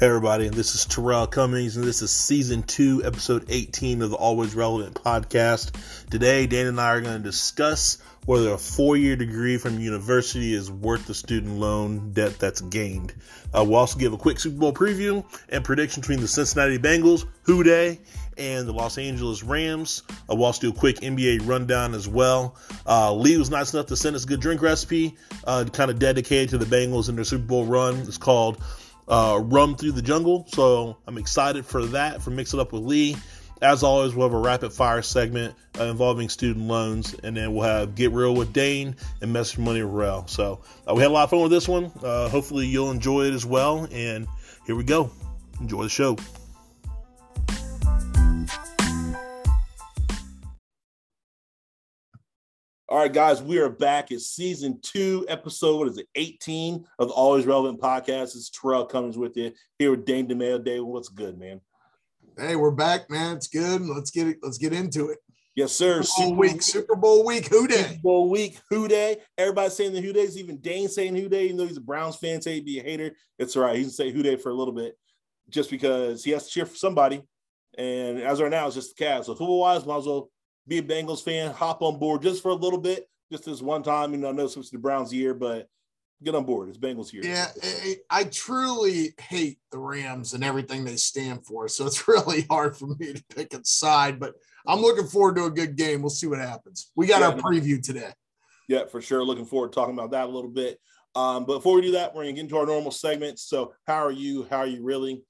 Hey, everybody, this is Terrell Cummings, and this is season two, episode 18 of the Always Relevant podcast. Today, Dan and I are going to discuss whether a four year degree from university is worth the student loan debt that's gained. Uh, we'll also give a quick Super Bowl preview and prediction between the Cincinnati Bengals, Who Dey, and the Los Angeles Rams. Uh, we'll also do a quick NBA rundown as well. Uh, Lee was nice enough to send us a good drink recipe, uh, kind of dedicated to the Bengals and their Super Bowl run. It's called uh, Rum Through the Jungle. So I'm excited for that, for Mix It Up with Lee. As always, we'll have a rapid fire segment uh, involving student loans, and then we'll have Get Real with Dane and Message Money with Rel. So uh, we had a lot of fun with this one. Uh, hopefully, you'll enjoy it as well. And here we go. Enjoy the show. All right, guys, we are back. It's season two, episode, what is it, 18 of the Always Relevant podcast. It's Terrell Cummings with you here with Dane DeMayo. Dave, what's good, man? Hey, we're back, man. It's good. Let's get it. Let's get into it. Yes, sir. Super Bowl week, Super Bowl week, Who Dey? Super Bowl week, Who Dey? Everybody's saying the Who Deys. Even Dane saying Who Dey, even though he's a Browns fan, say he'd be a hater. It's all right. He can say Who Dey for a little bit, just because he has to cheer for somebody. And as right now, it's just the Cavs. So football wise, might as well be a Bengals fan, hop on board just for a little bit, just this one time. You know, I know it's the Browns year, but get on board. It's Bengals year. Yeah, I, I truly hate the Rams and everything they stand for. So it's really hard for me to pick a side, but I'm looking forward to a good game. We'll see what happens. We got Yeah. our preview today. Yeah, for sure. Looking forward to talking about that a little bit. Um, but before we do that, we're gonna get into our normal segments. So, how are you? How are you really?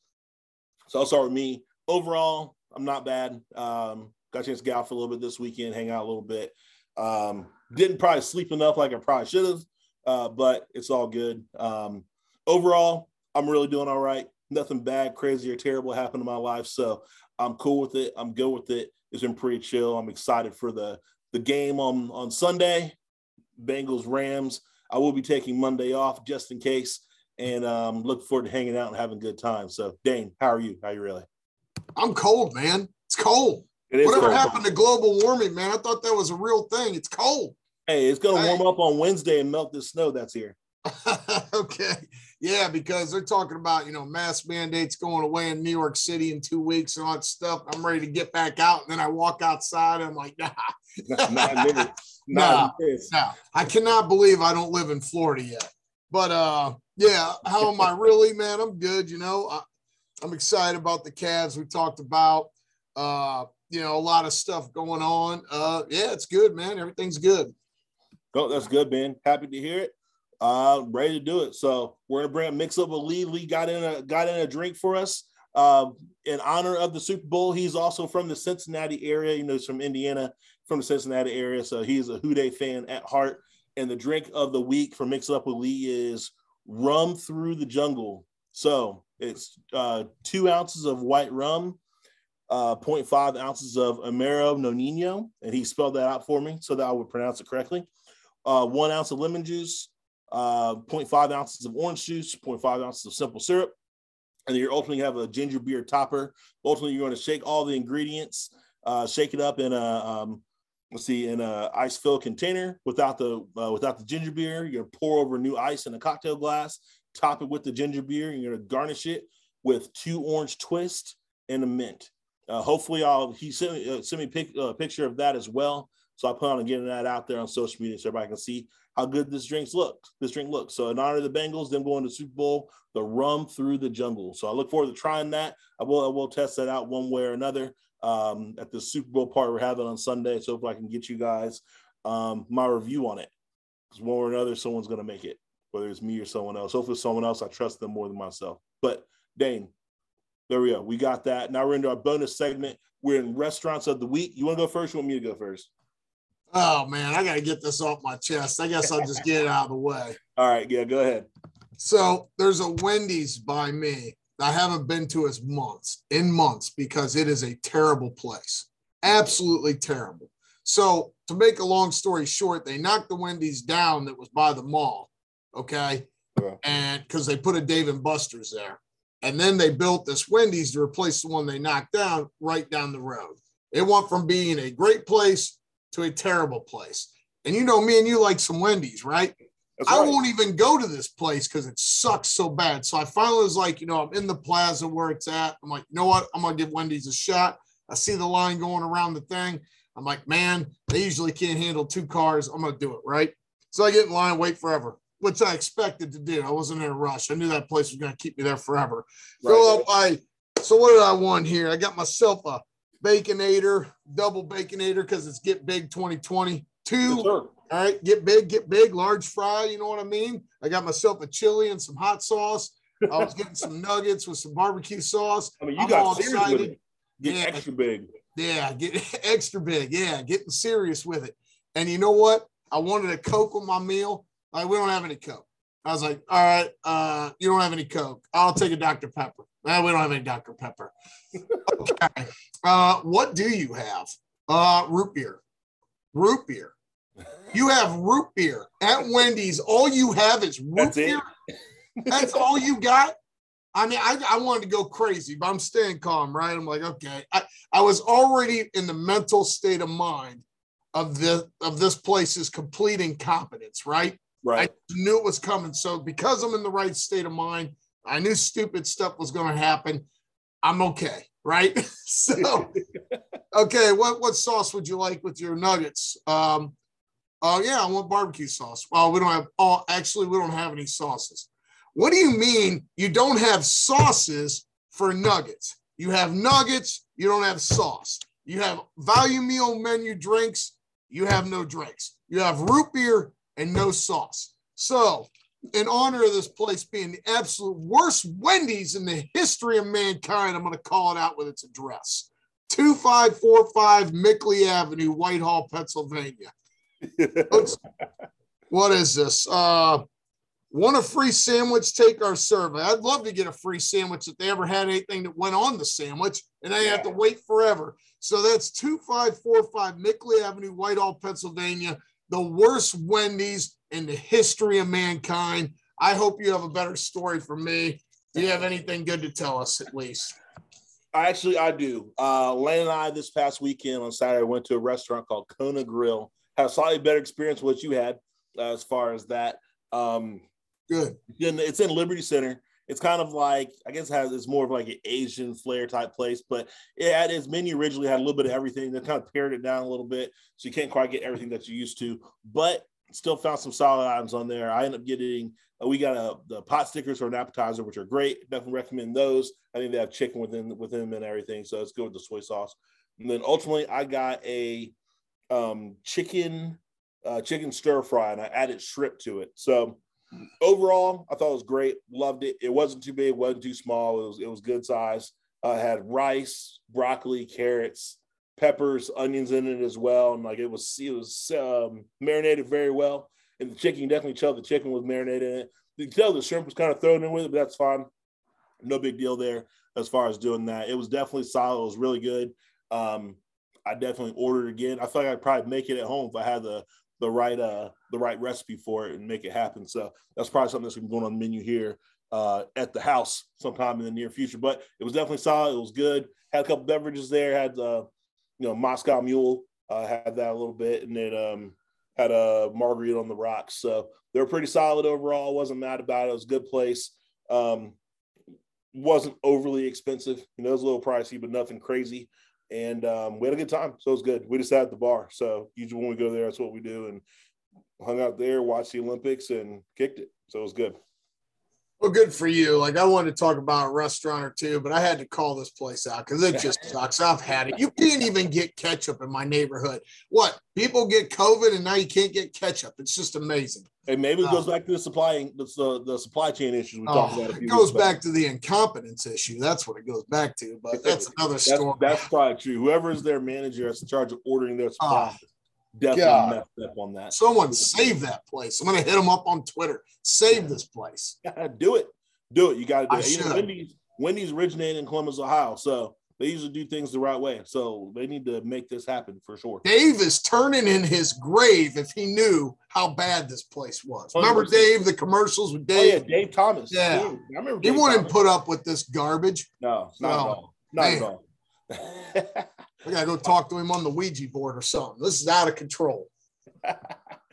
So I'll start with me. Overall, I'm not bad. Um, got a chance to get out for a little bit this weekend, hang out a little bit. Um, didn't probably sleep enough like I probably should have, uh, but it's all good. Um, overall, I'm really doing all right. Nothing bad, crazy, or terrible happened in my life, so I'm cool with it. I'm good with it. It's been pretty chill. I'm excited for the the game on on Sunday. Bengals Rams. I will be taking Monday off just in case, and um, look forward to hanging out and having a good time. So, Dane, how are you? How are you really? I'm cold, man. It's cold. Whatever cold. happened to global warming, man? I thought that was a real thing. It's cold. Hey, it's gonna Hey. warm up on Wednesday and melt the snow that's here. okay. Yeah, because they're talking about, you know, mask mandates going away in New York City in two weeks and all that stuff. I'm ready to get back out. And then I walk outside. And I'm like, nah, Not this. Not in nah. I cannot believe I don't live in Florida yet. But uh yeah, how am I really, man? I'm good, you know. I, I'm excited about the Cavs we talked about. Uh, you know, a lot of stuff going on. Uh, yeah, it's good, man. Everything's good. Oh, that's good, man. Happy to hear it. Uh, ready to do it. So we're gonna bring a mix up with Lee. Lee got in a got in a drink for us. Um, in honor of the Super Bowl. He's also from the Cincinnati area. You know, he's from Indiana, from the Cincinnati area. So he's a Who Dey fan at heart. And the drink of the week for Mix Up with Lee is rum through the jungle. So it's uh, two ounces of white rum, uh, 0.5 ounces of Amaro Nonino, and he spelled that out for me so that I would pronounce it correctly. Uh, one ounce of lemon juice, uh, 0.5 ounces of orange juice, 0.5 ounces of simple syrup, and you're ultimately have a ginger beer topper. Ultimately, you're going to shake all the ingredients, uh, shake it up in a um, let's see, in a ice filled container without the uh, without the ginger beer. You're gonna pour over new ice in a cocktail glass, top it with the ginger beer. and You're gonna garnish it with two orange twists and a mint. Uh, hopefully, I'll he sent me, uh, sent me a pic, uh, picture of that as well. So I plan on getting that out there on social media so everybody can see how good this drinks look. This drink looks. So in honor of the Bengals, them going to Super Bowl, the rum through the jungle. So I look forward to trying that. I will I will test that out one way or another um, at the Super Bowl party we're having on Sunday. So if I can get you guys um, my review on it, because one or another, someone's going to make it, whether it's me or someone else. Hopefully, someone else. I trust them more than myself. But Dane, there we go. We got that. Now we're into our bonus segment. We're in restaurants of the week. You want to go first? You want me to go first? Oh man, I gotta get this off my chest. I guess I'll just get it out of the way. All right. Yeah. Go ahead. So there's a Wendy's by me. That I haven't been to as months in months because it is a terrible place. Absolutely terrible. So to make a long story short, they knocked the Wendy's down that was by the mall. Okay. Okay. And because they put a Dave and Buster's there. And then they built this Wendy's to replace the one they knocked down right down the road. It went from being a great place to a terrible place. And you know, me and you like some Wendy's, right? I right. won't even go to this place because it sucks so bad. So I finally was like, you know, I'm in the plaza where it's at. I'm like, you know what? I'm gonna give Wendy's a shot. I see the line going around the thing. I'm like, man, they usually can't handle two cars. I'm gonna do it, right? So I get in line, wait forever, which I expected to do. I wasn't in a rush. I knew that place was gonna keep me there forever. Right. Fill up I so what did I want here? I got myself a baconator, double baconator, because it's get big 2020. Two, yes, all right, get big, get big, large fry, you know what I mean? I got myself a chili and some hot sauce. I was getting some nuggets with some barbecue sauce. I mean, you I'm got serious with it. Get yeah. extra big. Yeah, get extra big. Yeah, getting serious with it. And you know what? I wanted a Coke with my meal. Like, we don't have any Coke. I was like, all right, uh, you don't have any Coke. I'll take a Dr. Pepper. Eh, we don't have any Dr. Pepper. okay. Uh, what do you have? Uh, root beer. Root beer. You have root beer at Wendy's. All you have is root That's beer. That's all you got. I mean, I, I wanted to go crazy, but I'm staying calm, right? I'm like, okay. I, I was already in the mental state of mind of the of this place's complete incompetence, right? Right. I knew it was coming. So because I'm in the right state of mind, I knew stupid stuff was going to happen. I'm okay, right? so, okay, what what sauce would you like with your nuggets? Um, oh uh, yeah, I want barbecue sauce. Well, we don't have. Oh, actually, we don't have any sauces. What do you mean you don't have sauces for nuggets? You have nuggets, you don't have sauce. You have value meal menu drinks, you have no drinks. You have root beer and no sauce. So in honor of this place being the absolute worst Wendy's in the history of mankind, I'm going to call it out with its address 2545 Mickley Avenue, Whitehall, Pennsylvania. what is this? Uh, want a free sandwich? Take our survey. I'd love to get a free sandwich if they ever had anything that went on the sandwich and I yeah. have to wait forever. So that's 2545 Mickley Avenue, Whitehall, Pennsylvania. The worst Wendy's in the history of mankind. I hope you have a better story for me. Do you have anything good to tell us at least? I Actually, I do. Uh, Lane and I this past weekend on Saturday went to a restaurant called Kona Grill. Had a slightly better experience what you had uh, as far as that. Um, Good. It's in Liberty Center. It's kind of like I guess it has it's more of like an Asian flair type place, but it had its menu originally had a little bit of everything. They kind of pared it down a little bit, so you can't quite get everything that you used to. But still found some solid items on there. I ended up getting uh, we got a the pot stickers for an appetizer, which are great. Definitely recommend those. I think they have chicken within within them and everything, so it's good with the soy sauce. And then ultimately, I got a um, chicken uh, chicken stir fry, and I added shrimp to it. So overall, I thought it was great. Loved it. It wasn't too big, wasn't too small. It was it was good size. Uh, had rice, broccoli, carrots, peppers, onions in it as well, and like it was it was um, marinated very well. And the chicken, definitely tell the chicken was marinated in it. You can tell the shrimp was kind of thrown in with it, but that's fine. No big deal there as far as doing that. It was definitely solid. It was really good. Um, I definitely ordered again. I thought I'd probably make it at home if I had the the right uh the right recipe for it and make it happen. So that's probably something that's gonna be going on the menu here uh, at the house sometime in the near future. But it was definitely solid. It was good. Had a couple beverages there. Had uh, you know, Moscow Mule uh, had that a little bit, and then um, had a margarita on the rocks. So they were pretty solid overall. wasn't mad about it. It was a good place. Um, wasn't overly expensive. You know, it was a little pricey, but nothing crazy. And um, we had a good time, so it was good. We just sat at the bar. So usually when we go there, that's what we do, and hung out there, watched the Olympics, and kicked it. So it was good. Well, good for you. Like I wanted to talk about a restaurant or two, but I had to call this place out because it just sucks. I've had it. You can't even get ketchup in my neighborhood. What? People get COVID and now you can't get ketchup. It's just amazing. And maybe it goes uh, back to the supply the, the supply chain issues we oh, talked about. it goes back, back to the incompetence issue. That's what it goes back to. But that's another story. That's, probably true. Whoever is their manager that's in charge of ordering their supplies. Oh definitely God. messed up on that. Someone save that place. I'm gonna hit them up on Twitter. Save this place. do it. Do it. You got to do I it. You know, Wendy's, Wendy's originated in Columbus, Ohio. So they usually do things the right way. So they need to make this happen for sure. Dave is turning in his grave if he knew how bad this place was. 100%. Remember Dave, the commercials with Dave? Oh, yeah, Dave Thomas. Yeah. Dave. I remember Dave he wouldn't Thomas. put up with this garbage. No, not no. at all. Not Man. at all. I gotta go talk to him on the Ouija board or something. This is out of control.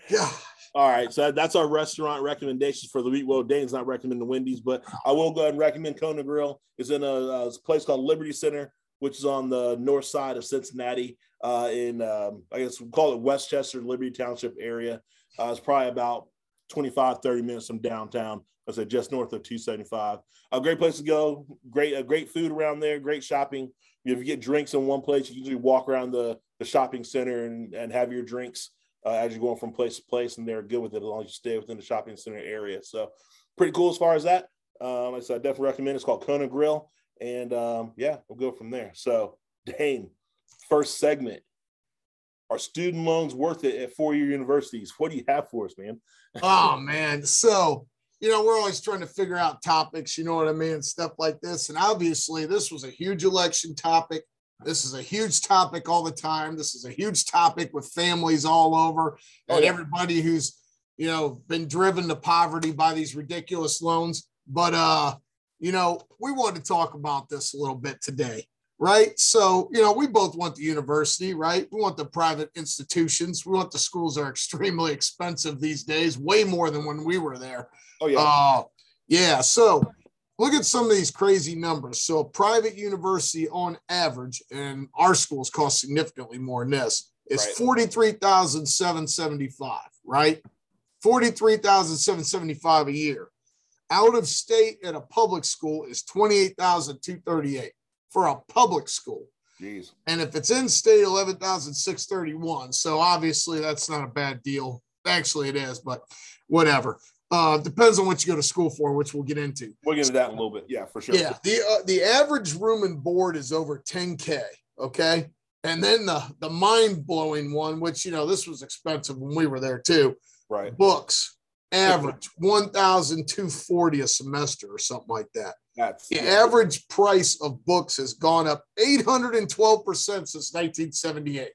Yeah. All right, so that's our restaurant recommendations for the week. Well, Dane's not recommending Wendy's, but I will go ahead and recommend Kona Grill. It's in a, a place called Liberty Center, which is on the north side of Cincinnati, uh, in um, I guess we call it West Chester, Liberty Township area. Uh, it's probably about 25, 30 minutes from downtown. I said just north of 275. A great place to go. Great, uh, great food around there. Great shopping. If you get drinks in one place, you usually walk around the, the shopping center and, and have your drinks uh, as you're going from place to place, and they're good with it as long as you stay within the shopping center area. So pretty cool as far as that. Um, I said I definitely recommend. It's called Kona Grill, and um, yeah, we'll go from there. So Dane, first segment. Are student loans worth it at four-year universities? What do you have for us, man? oh man, so you know we're always trying to figure out topics, you know what I mean, stuff like this, and obviously this was a huge election topic. This is a huge topic all the time. This is a huge topic with families all over oh, and everybody who's, you know, been driven to poverty by these ridiculous loans. But, uh, you know, we want to talk about this a little bit today, right? So, you know, we both want the university, right? We want the private institutions. We want the schools are extremely expensive these days, way more than when we were there. Oh, yeah. Uh, yeah. So, look at some of these crazy numbers. So, a private university on average, and our schools cost significantly more than this, is right. 43,775, right? 43,775 a year. Out of state at a public school is 28,238 for a public school. Jeez. And if it's in state, 11,631. So obviously that's not a bad deal. Actually, it is, but whatever. Uh, depends on what you go to school for, which we'll get into. We'll get into that in a little bit. Yeah, for sure. Yeah. The uh, the average room and board is over 10K. Okay. And then the the mind blowing one, which you know, this was expensive when we were there too. Right. Books average 1,240 a semester or something like that. That's the average price of books has gone up 812% since 1978.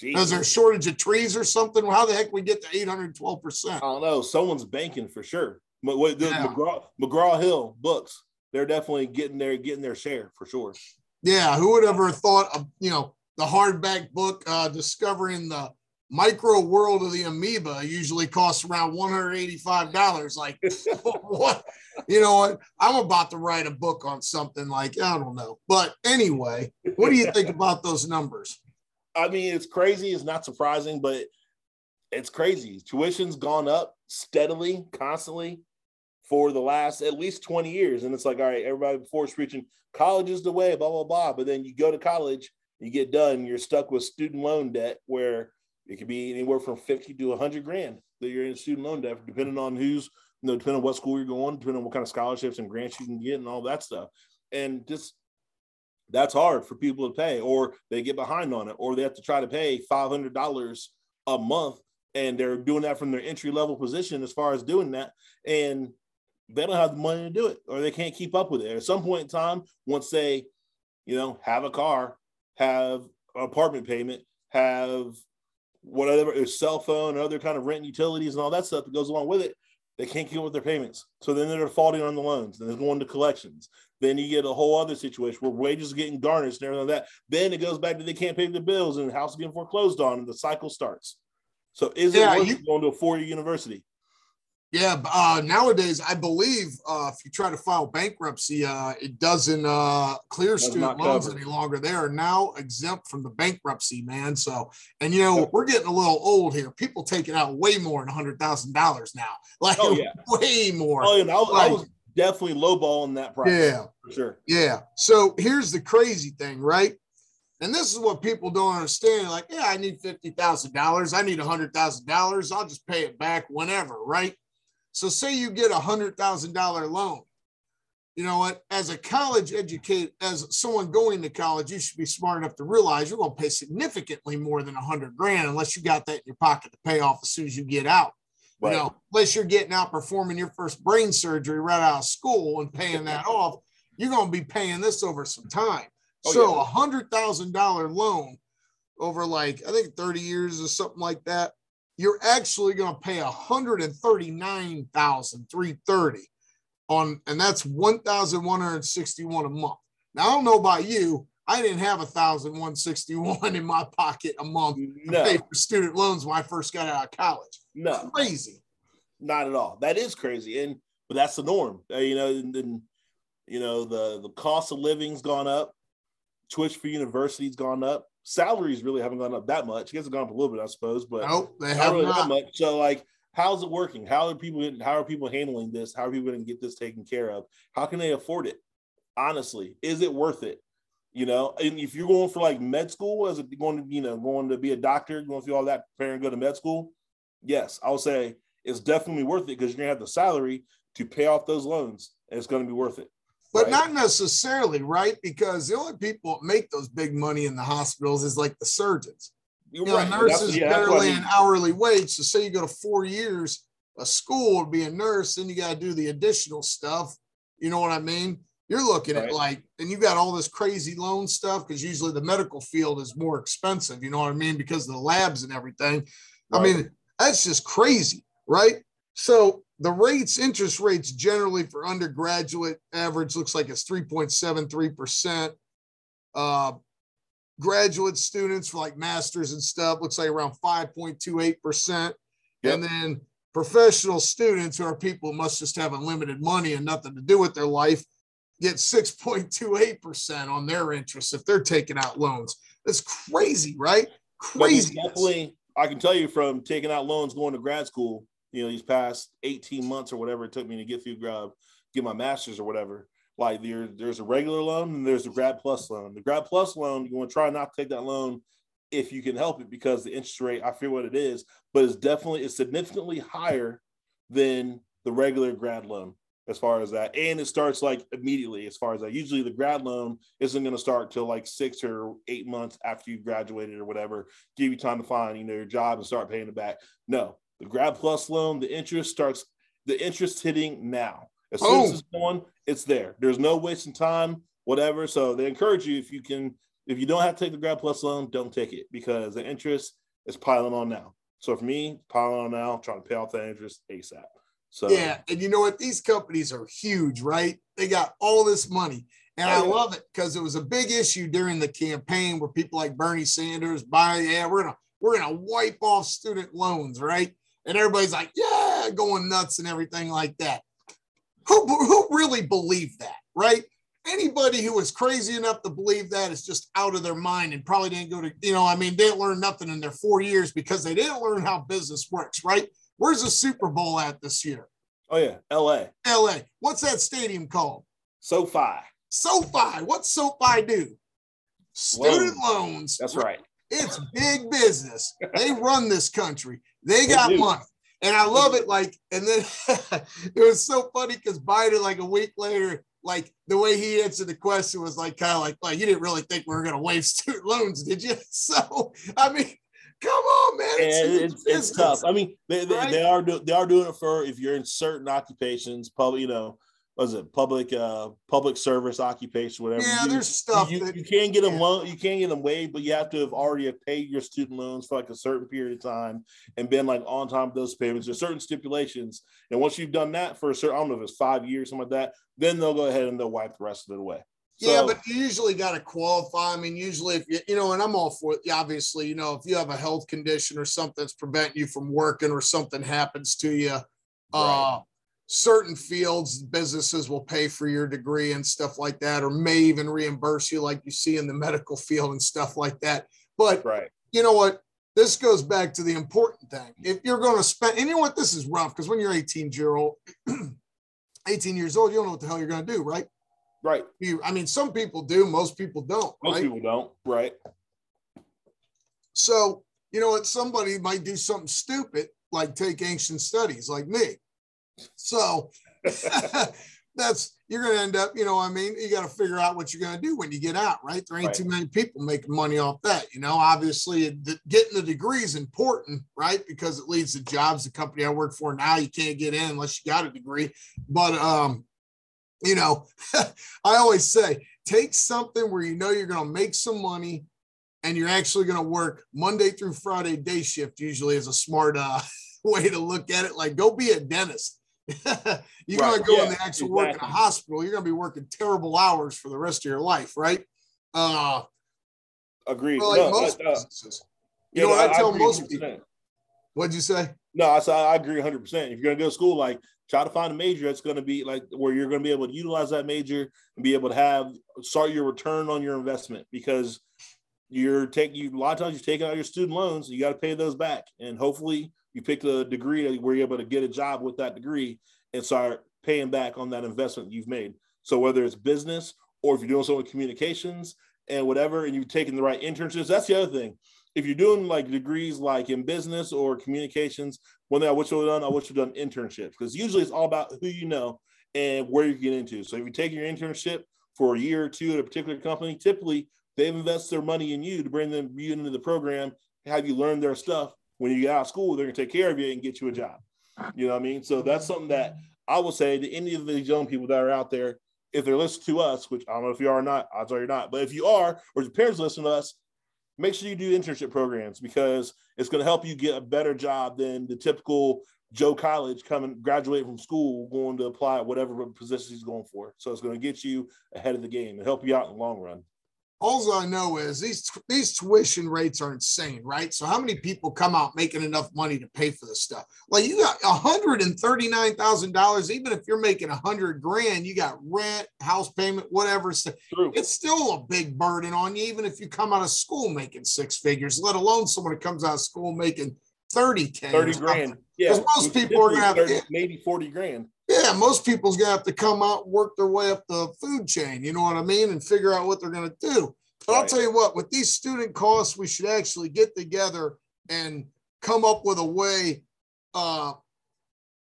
Jeez. Is there a shortage of trees or something? How the heck we get to 812%? I don't know. Someone's banking for sure. But what the yeah. McGraw, McGraw Hill books, they're definitely getting their getting their share for sure. Yeah, who would ever thought of you know the hardback book uh, discovering the micro world of the amoeba usually costs around $185 like what you know what i'm about to write a book on something like i don't know but anyway what do you think about those numbers I mean, it's crazy. It's not surprising, but it's crazy. Tuition's gone up steadily, constantly for the last at least 20 years. And it's like, all right, everybody before is preaching college is the way, blah, blah, blah. But then you go to college, you get done, you're stuck with student loan debt where it could be anywhere from 50 to 100 grand that you're in student loan debt, depending on who's, you know, depending on what school you're going, depending on what kind of scholarships and grants you can get and all that stuff. And just that's hard for people to pay, or they get behind on it, or they have to try to pay $500 a month and they're doing that from their entry level position as far as doing that. And they don't have the money to do it, or they can't keep up with it. At some point in time, once they, you know, have a car, have apartment payment, have whatever a uh, cell phone, and other kind of rent utilities and all that stuff that goes along with it, they can't keep up with their payments. So then they're defaulting on the loans, and they're going to collections. Then you get a whole other situation where wages are getting garnished and everything like that. Then it goes back to they can't pay the bills and the house is getting foreclosed on, and the cycle starts. So is yeah, it worth you, going to a four-year university? Yeah, uh, nowadays I believe uh, if you try to file bankruptcy, uh, it doesn't uh, clear That's student loans covered. any longer. They are now exempt from the bankruptcy, man. So, and you know we're getting a little old here. People taking out way more than hundred thousand dollars now, like oh, yeah. way more. Oh, yeah, I, like, I was definitely lowballing that price. Yeah, for sure. Yeah. So here's the crazy thing, right? And this is what people don't understand. Like, yeah, I need fifty thousand dollars. I need a hundred thousand dollars. I'll just pay it back whenever, right? So say you get a hundred thousand dollar loan. You know what? As a college educate, as someone going to college, you should be smart enough to realize you're going to pay significantly more than a hundred grand unless you got that in your pocket to pay off as soon as you get out. Right. You know, unless you're getting out performing your first brain surgery right out of school and paying that off, you're going to be paying this over some time. Oh, so a yeah. hundred thousand dollar loan over like I think 30 years or something like that you're actually going to pay 139,330 on, and that's 1,161 a month. Now, I don't know about you, I didn't have a thousand one sixty one in my pocket a month No. to pay for student loans when I first got out of college. No, Crazy. not at all. That is crazy, and but that's the norm. Uh, you know, and then you know the the cost of living's gone up. Twitch for university's gone up. Salaries really haven't gone up that much. I guess it's gone up a little bit, I suppose, but Nope, they have really that not. much. So like, how's it working? How are people? How are people handling this? How are people going to get this taken care of? How can they afford it? Honestly, is it worth it? You know, and if you're going for like med school, is it going to you know going to be a doctor, going through all that, preparing to go to med school, yes, I'll say it's definitely worth it because you're gonna have the salary to pay off those loans, and it's going to be worth it. But right? not necessarily, right? Because the only people that make those big money in the hospitals is like the surgeons. You're You know, right. That's- nurses yeah, what I barely mean. an hourly wage. So say you go to four years of school to be a nurse, then you got to do the additional stuff. You know what I mean? You're looking at like, and you got all this crazy loan stuff because usually the medical field is more expensive. You know what I mean? Because of the labs and everything. I mean, that's just crazy, right? So the rates, interest rates generally for undergraduate average looks like it's 3.73%. Uh, graduate students for like masters and stuff looks like around 5.28%. Yep. And then professional students who are people who must just have unlimited money and nothing to do with their life get 6.28% on their interest if they're taking out loans. That's crazy, right? Crazy. definitely, I can tell you from taking out loans, going to grad school, you know, these past 18 months or whatever it took me to get through grad, get my master's or whatever. Like there, there's a regular loan and there's a grad plus loan. The grad plus loan, you want to try not to take that loan if you can help it because the interest rate, I forget what it is, but it's definitely it's significantly higher than the regular grad loan as far as that. And it starts like immediately as far as that. Usually the grad loan isn't going to start till like six or eight months after you graduated or whatever, give you time to find, you know, your job and start paying it back. No, the grad plus loan, the interest starts, the interest hitting now. As soon as it's going, it's there. There's no wasting time, whatever. So they encourage you if you can, if you don't have to take the grad plus loan, don't take it because the interest is piling on now. So for me, piling on now, trying to pay off that interest ASAP. So Yeah, and you know what? These companies are huge, right? They got all this money. And I Oh, love it because it was a big issue during the campaign where people like Bernie Sanders buy, yeah, we're gonna we're gonna wipe off student loans, right? And everybody's like, yeah, going nuts and everything like that. Who who really believed that, right? Anybody who was crazy enough to believe that is just out of their mind and probably didn't go to, you know, I mean, they didn't learn nothing in their four years because they didn't learn how business works, right? Where's the Super Bowl at this year? oh yeah, LA. LA. What's that stadium called? SoFi. SoFi. What's SoFi do? Student loans. That's right. It's big business. They run this country. They got do. money. And I love it. Like, and then it was so funny because Biden, like a week later, like the way he answered the question was like kind of like, like you didn't really think we were gonna waive student loans, did you? So I mean, come on, man. and it's, it's tough. I mean, they, they, Right? they are do, they are doing it for if you're in certain occupations, public, you know, was it public uh public service occupation, whatever. Yeah, you, there's stuff you, that- you can't get them yeah. loan, you can't get them waived, but you have to have already have paid your student loans for like a certain period of time and been like on time with those payments. There's certain stipulations, and once you've done that for a certain, I don't know if it's five years, something like that, then they'll go ahead and they'll wipe the rest of it away. Yeah, So- but you usually got to qualify. I mean, usually if you, you know, and I'm all for it. Obviously, you know, if you have a health condition or something that's preventing you from working or something happens to you, uh, certain fields, businesses will pay for your degree and stuff like that, or may even reimburse you, like you see in the medical field and stuff like that. But right, you know what? This goes back to the important thing. If you're going to spend, and you know what? This is rough because when you're 18 year old, 18 years old, you don't know what the hell you're going to do, right? right. You, I mean, some people do, most people don't, Most right? people don't. Right. So, you know what? Somebody might do something stupid, like take ancient studies, like me. So that's you're going to end up, you know, I mean, you got to figure out what you're going to do when you get out, right? There ain't Right. too many people making money off that. You know, obviously, getting the degree is important, right? Because it leads to jobs. The company I work for now, you can't get in unless you got a degree. But, um, you know, I always say take something where you know you're going to make some money and you're actually going to work Monday through Friday day shift, usually is a smart uh, way to look at it. Like, go be a dentist. you're going to go in the actual work in a hospital. You're going to be working terrible hours for the rest of your life, right? Uh, Agreed. like No, most uh, businesses. yeah, You know what I tell most 100%. people? What'd you say? No, I, said I agree 100. percent If you're gonna go to school, like try to find a major that's gonna be like where you're gonna be able to utilize that major and be able to have start your return on your investment because you're taking you a lot of times you're taking out your student loans, you got to pay those back, and hopefully you pick a degree where you're able to get a job with that degree and start paying back on that investment you've made. So whether it's business or if you're doing something with communications and whatever, and you've taken the right internships, that's the other thing if you're doing like degrees like in business or communications, one thing I wish I would have done, I wish I would have done internships because usually it's all about who you know and where you get into. So if you take your internship for a year or two at a particular company, typically they've invested their money in you to bring them you into the program, have you learn their stuff. When you get out of school, they're gonna take care of you and get you a job. You know what I mean? So that's something that I will say to any of these young people that are out there, if they're listening to us, which I don't know if you are or not, odds are you're not, but if you are, or your parents listen to us, make sure you do internship programs because it's going to help you get a better job than the typical Joe College coming graduate from school going to apply whatever position he's going for. So it's going to get you ahead of the game and help you out in the long run. All I know is these these tuition rates are insane, right? So how many people come out making enough money to pay for this stuff? Like you got hundred and thirty nine thousand dollars. Even if you're making a hundred grand, you got rent, house payment, whatever. So it's still a big burden on you, even if you come out of school making six figures. Let alone someone who comes out of school making thirty k, 30 grand. Yeah. 'Cause most people are gonna have- 30, maybe 40 grand. Yeah, most people's gonna have to come out, and work their way up the food chain. You know what I mean, and figure out what they're gonna do. But I'll tell you what, with these student costs, we should actually get together and come up with a way uh,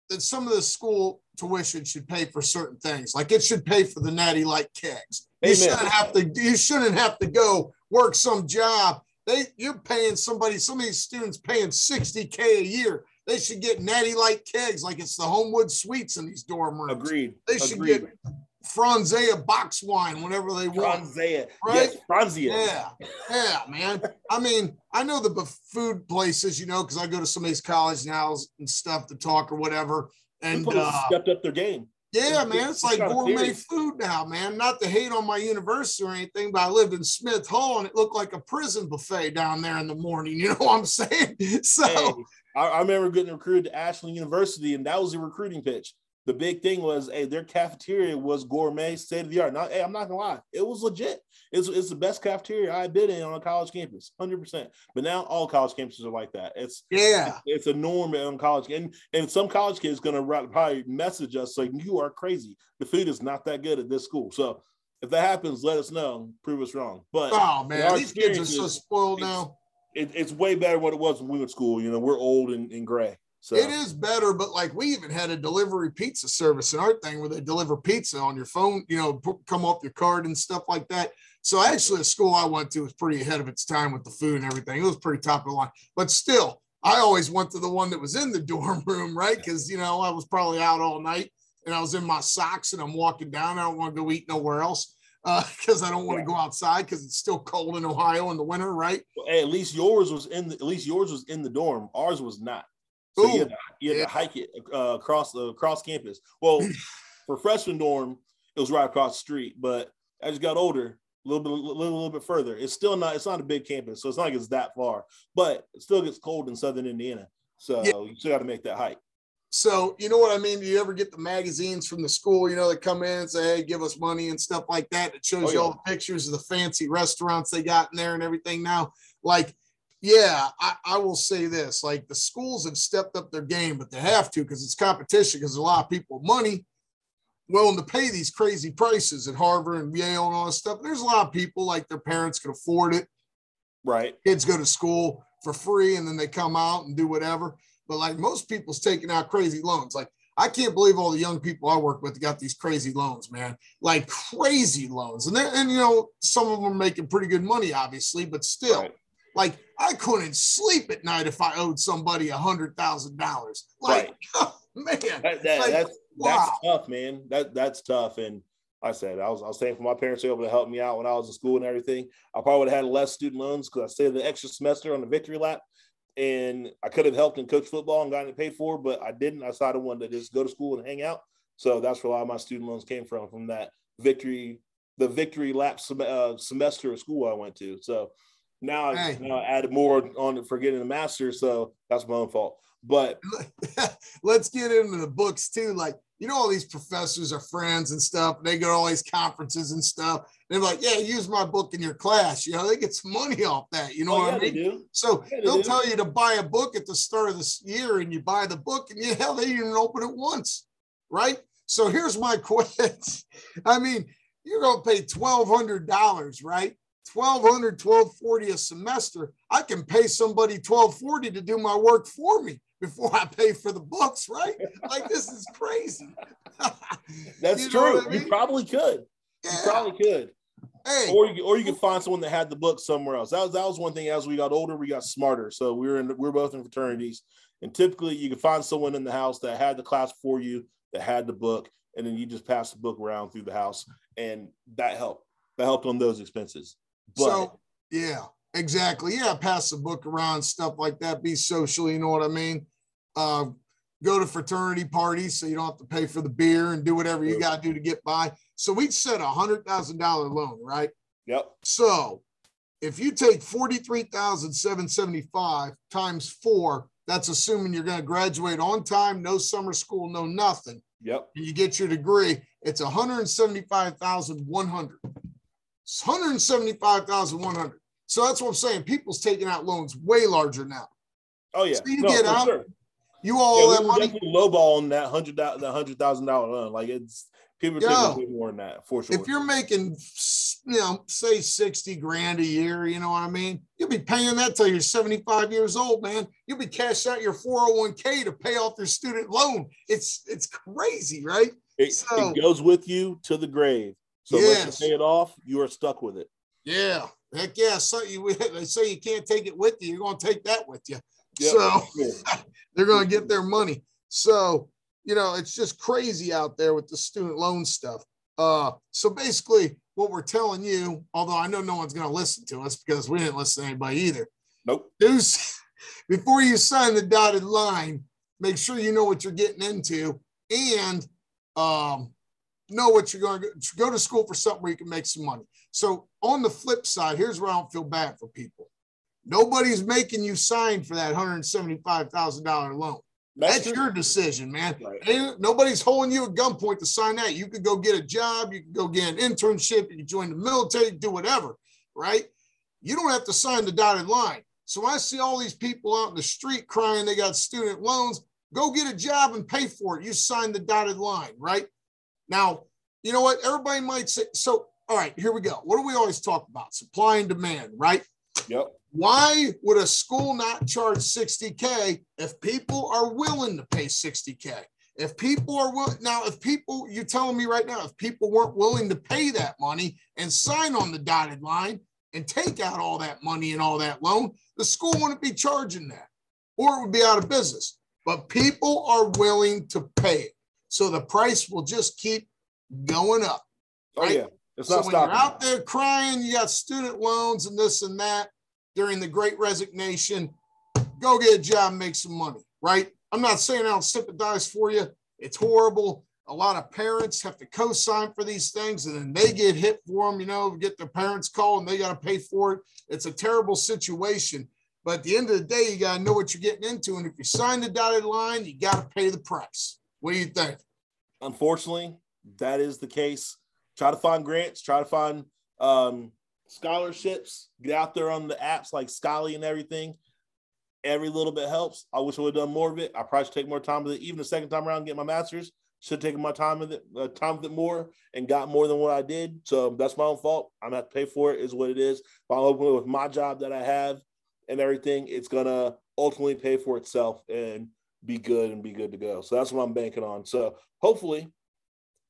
that some of the school tuition should pay for certain things. Like it should pay for the natty light kegs. You shouldn't have to. You shouldn't have to go work some job. They you're paying somebody. Some of these students paying sixty k a year. They should get natty light kegs like it's the Homewood Suites in these dorm rooms. Agreed. They should Agreed. get Franzia box wine whenever they want. Franzia. Right? Yes, Franzia. Yeah, yeah, man. I mean, I know the food places, you know, because I go to some of these college now and stuff to talk or whatever. And uh, stepped up their game. Yeah, It's- man, it's it's like gourmet food now, man. Not to hate on my university or anything, but I lived in Smith Hall and it looked like a prison buffet down there in the morning. You know what I'm saying? So Hey, I, I remember getting recruited to Ashland University, and that was the recruiting pitch. The big thing was, hey, their cafeteria was gourmet, state of the art. Now, hey, I'm not gonna lie, it was legit. It's, it's the best cafeteria I've been in on a college campus, hundred percent. But now all college campuses are like that. It's yeah, it's a norm on college, and and some college kids gonna probably message us like, you are crazy. The food is not that good at this school. So if that happens, let us know, prove us wrong. But oh man, these kids are so spoiled it's- now. it, it's way better than what it was when we were at school. You know, we're old and, and gray. So It is better, but like we even had a delivery pizza service in our thing where they deliver pizza on your phone, you know, come off your card and stuff like that. So actually, the school I went to was pretty ahead of its time with the food and everything. It was pretty top of the line, but still, I always went to the one that was in the dorm room, right? Because you know I was probably out all night and I was in my socks and I'm walking down. I don't want to go eat nowhere else uh, because I don't want to go outside because it's still cold in Ohio in the winter, right? Well, hey, at least yours was in the at least yours was in the dorm. Ours was not. So you had, to, you had yeah. to hike it uh, across the across campus. Well, for freshman dorm, it was right across the street. But as you got older, a little bit, a little, little bit further, it's still not. It's not a big campus, so it's not like it's that far. But it still gets cold in southern Indiana, so Yeah. you still got to make that hike. So you know what I mean? Do you ever get the magazines from the school, you know, that come in and say, hey, give us money and stuff like that? It shows Oh, you all the pictures of the fancy restaurants they got in there and everything now. Like, yeah, I, I will say this. Like the schools have stepped up their game, but they have to because it's competition, because a lot of people with money willing to pay these crazy prices at Harvard and Yale and all this stuff. There's a lot of people like their parents can afford it Right. kids go to school for free and then they come out and do whatever. But like most people's taking out crazy loans. Like I can't believe all the young people I work with got these crazy loans, man. Like crazy loans. And then and you know, some of them are making pretty good money, obviously, but still, Right. like I couldn't sleep at night if I owed somebody a hundred thousand dollars. Like man, That, that, Like, that's wow. that's tough, man. That that's tough. And I said I was I was saying for my parents to be able to help me out when I was in school and everything. I probably would have had less student loans because I stayed the extra semester on the victory lap, and I could have helped and coach football and gotten it paid for, but I didn't. I decided I wanted to just go to school and hang out. So that's where a lot of my student loans came from, from that victory the victory lap sem- uh, semester of school I went to. So now, I, Hey. now I added more on for getting the master. So that's my own fault. But let's get into the books too. Like, you know, all these professors are friends and stuff. They go to all these conferences and stuff. They're like, yeah, use my book in your class. You know, they get some money off that. You know oh, what yeah, I mean? So Yeah, they they'll do. tell you to buy a book at the start of this year and you buy the book and you hell, they didn't even open it once. Right. So here's my question. I mean, you're going to pay $1,200, right? 1200 1240 a semester i can pay somebody 1240 to do my work for me before i pay for the books right like this is crazy That's You know true. I You probably could. You probably could. hey Or you, or you could find someone that had the book somewhere else. That was that was one thing. As we got older, we got smarter. So we were in we we're both in fraternities, and typically you could find someone in the house that had the class for you, that had the book, and then you just pass the book around through the house, and that helped. That helped on those expenses. But so yeah exactly. Yeah pass the book around stuff like that be social you know what i mean? Uh, go to fraternity parties so you don't have to pay for the beer and do whatever you got to do to get by. So we'd set a hundred thousand dollar loan right? Yep, So if you take 43,775 times four, that's assuming you're going to graduate on time, no summer school, no nothing, yep, and you get your degree, it's 175,100. It's 175,100. So that's what I'm saying. People's taking out loans way larger now. oh yeah. So you No, get out, sure. You all Yeah, that money. definitely lowballing that hundred the hundred thousand dollar loan. Like it's people are way more than that for sure. If you're making, you know, say 60 grand a year, you know what I mean? You'll be paying that till you're 75 years old, man. You'll be cashing out your 401k to pay off your student loan. It's it's crazy, right? it, so- it goes with you to the grave. So once Yes. you pay it off, you are stuck with it. Yeah. Heck yeah. So you they say you can't take it with you. You're gonna take that with you. Yep. So they're gonna get their money. So, you know, it's just crazy out there with the student loan stuff. Uh, so basically, what we're telling you, although I know no one's going to listen to us because we didn't listen to anybody either, Nope. Deuce, before you sign the dotted line, make sure you know what you're getting into and um, know what you're going to go to school for something where you can make some money. So, on the flip side, here's where I don't feel bad for people. Nobody's making you sign for that $175,000 loan. That's, true. your decision, man. Right. Nobody's holding you at gunpoint to sign that. You could go get a job, you could go get an internship, you could join the military, do whatever, right? You don't have to sign the dotted line. So I see all these people out in the street crying they got student loans, go get a job and pay for it. You sign the dotted line, right? Now, you know what? Everybody might say, so, all right, here we go. What do we always talk about? Supply and demand, right? Yep. Why would a school not charge 60K if people are willing to pay 60K? If people are willing, now, if people, you're telling me right now, if people weren't willing to pay that money and sign on the dotted line and take out all that money and all that loan, the school wouldn't be charging that or it would be out of business. But people are willing to pay it. So the price will just keep going up. Oh yeah. It's So not when you're out there crying, you got student loans and this and that during the great resignation, go get a job and make some money, right? I'm not saying I don't sympathize for you. It's horrible. A lot of parents have to co-sign for these things and then they get hit for them, you know, get their parents call and they got to pay for it. It's a terrible situation. But at the end of the day, you got to know what you're getting into. And if you sign the dotted line, you got to pay the price. What do you think? Unfortunately, that is the case. Try to find grants, try to find um, scholarships, get out there on the apps like Scholly and everything. Every little bit helps. I wish I would have done more of it. I probably should take more time with it. Even the second time around, get my master's, should have taken my time with it, uh, time with it more, and got more than what I did. So that's my own fault. I'm gonna have to pay for it. Is what it is. If I'm open with my job that I have and everything, it's gonna ultimately pay for itself and be good and be good to go. So that's what I'm banking on. So hopefully,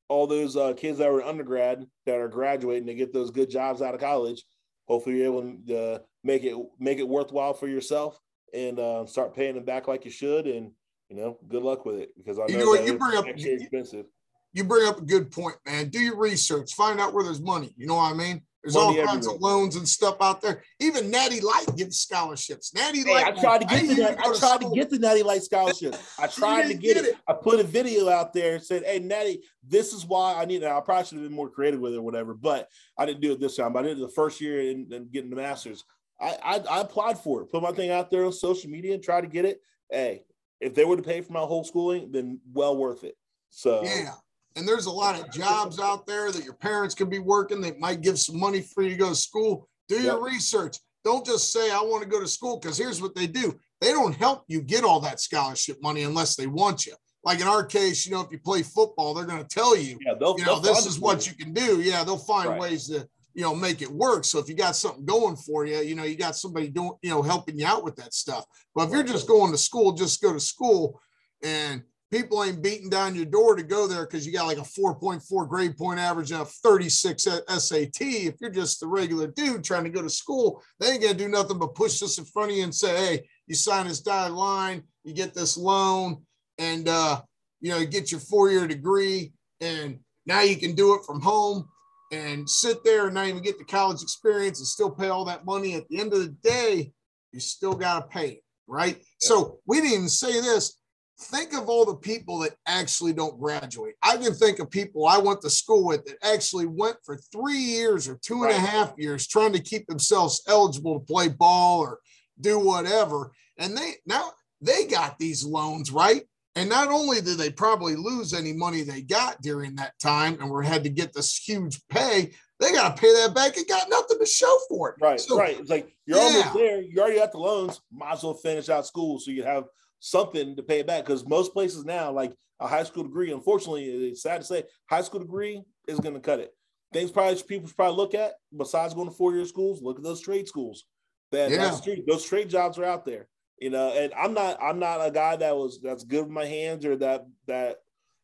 all those uh, kids that were undergrad that are graduating to get those good jobs out of college, hopefully you're able to uh, make it make it worthwhile for yourself and uh, start paying them back like you should. And you know, good luck with it because I You know, know that you bring up- actually expensive. you bring up a good point, man. Do your research, find out where there's money. You know what I mean? There's all kinds everywhere. of loans and stuff out there. Even Natty Light gives scholarships. Natty hey, Light. I tried to get I the I tried to, to get the Natty Light scholarship. I tried to get, get it. it. I put a video out there and said, "Hey, Natty, this is why I need it." I probably should have been more creative with it or whatever, but I didn't do it this time. But I did it the first year and, and getting the masters. I, I, I applied for it, put my thing out there on social media and tried to get it. Hey, if they were to pay for my whole schooling, then well worth it. So yeah, and there's a lot of jobs out there that your parents could be working. They might give some money for you to go to school. Do your yep. research. Don't just say, I want to go to school, because here's what they do they don't help you get all that scholarship money unless they want you. Like in our case, you know, if you play football, they're going to tell you, yeah, they'll, you know, this is what you can do. Yeah, they'll find right. ways to, you know, make it work. So if you got something going for you, you know, you got somebody doing, you know, helping you out with that stuff. But if you're just going to school, just go to school and people ain't beating down your door to go there because you got like a 4.4 grade point average and a 36 SAT. If you're just a regular dude trying to go to school, they ain't gonna do nothing but push this in front of you and say, hey, you sign this dotted line, you get this loan, and uh, you know, you get your four-year degree, and now you can do it from home and sit there and not even get the college experience and still pay all that money. At the end of the day, you still gotta pay it, right? Yeah. So we didn't even say this think of all the people that actually don't graduate. I can think of people I went to school with that actually went for three years or two and right. a half years trying to keep themselves eligible to play ball or do whatever. And they now they got these loans, right? And not only did they probably lose any money they got during that time and were had to get this huge pay, they got to pay that back and got nothing to show for it. Right, so, right. It's like you're yeah. almost there. You already got the loans. Might as well finish out school so you have something to pay it back because most places now, like a high school degree, unfortunately, it's sad to say, high school degree is going to cut it. Things probably people probably look at besides going to four year schools, look at those trade schools. That yeah. street, those trade jobs are out there, you know. And I'm not I'm not a guy that was that's good with my hands or that that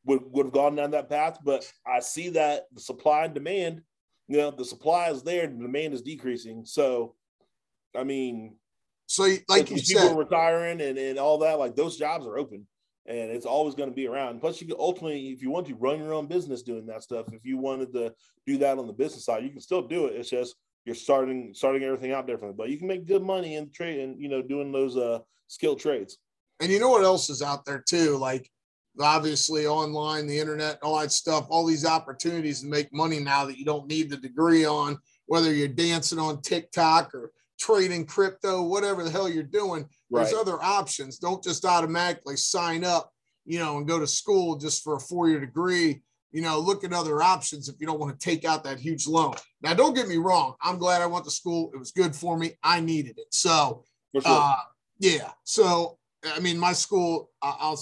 would would have gone down that path, but I see that the supply and demand, you know, the supply is there, the demand is decreasing. So, I mean, so, like you people said, retiring and, and all that, like those jobs are open and it's always going to be around. Plus, you can ultimately, if you want to run your own business doing that stuff, if you wanted to do that on the business side, you can still do it. It's just you're starting starting everything out differently, but you can make good money in trade and you know doing those uh skilled trades. And you know what else is out there too? Like obviously online, the internet, all that stuff, all these opportunities to make money now that you don't need the degree on, whether you're dancing on TikTok or trading crypto, whatever the hell you're doing. There's other options. Don't just automatically sign up, you know, and go to school just for a four year degree. You know, look at other options if you don't want to take out that huge loan. Now, don't get me wrong. I'm glad I went to school. It was good for me. I needed it. So, sure. uh, yeah. So, I mean, my school, I'll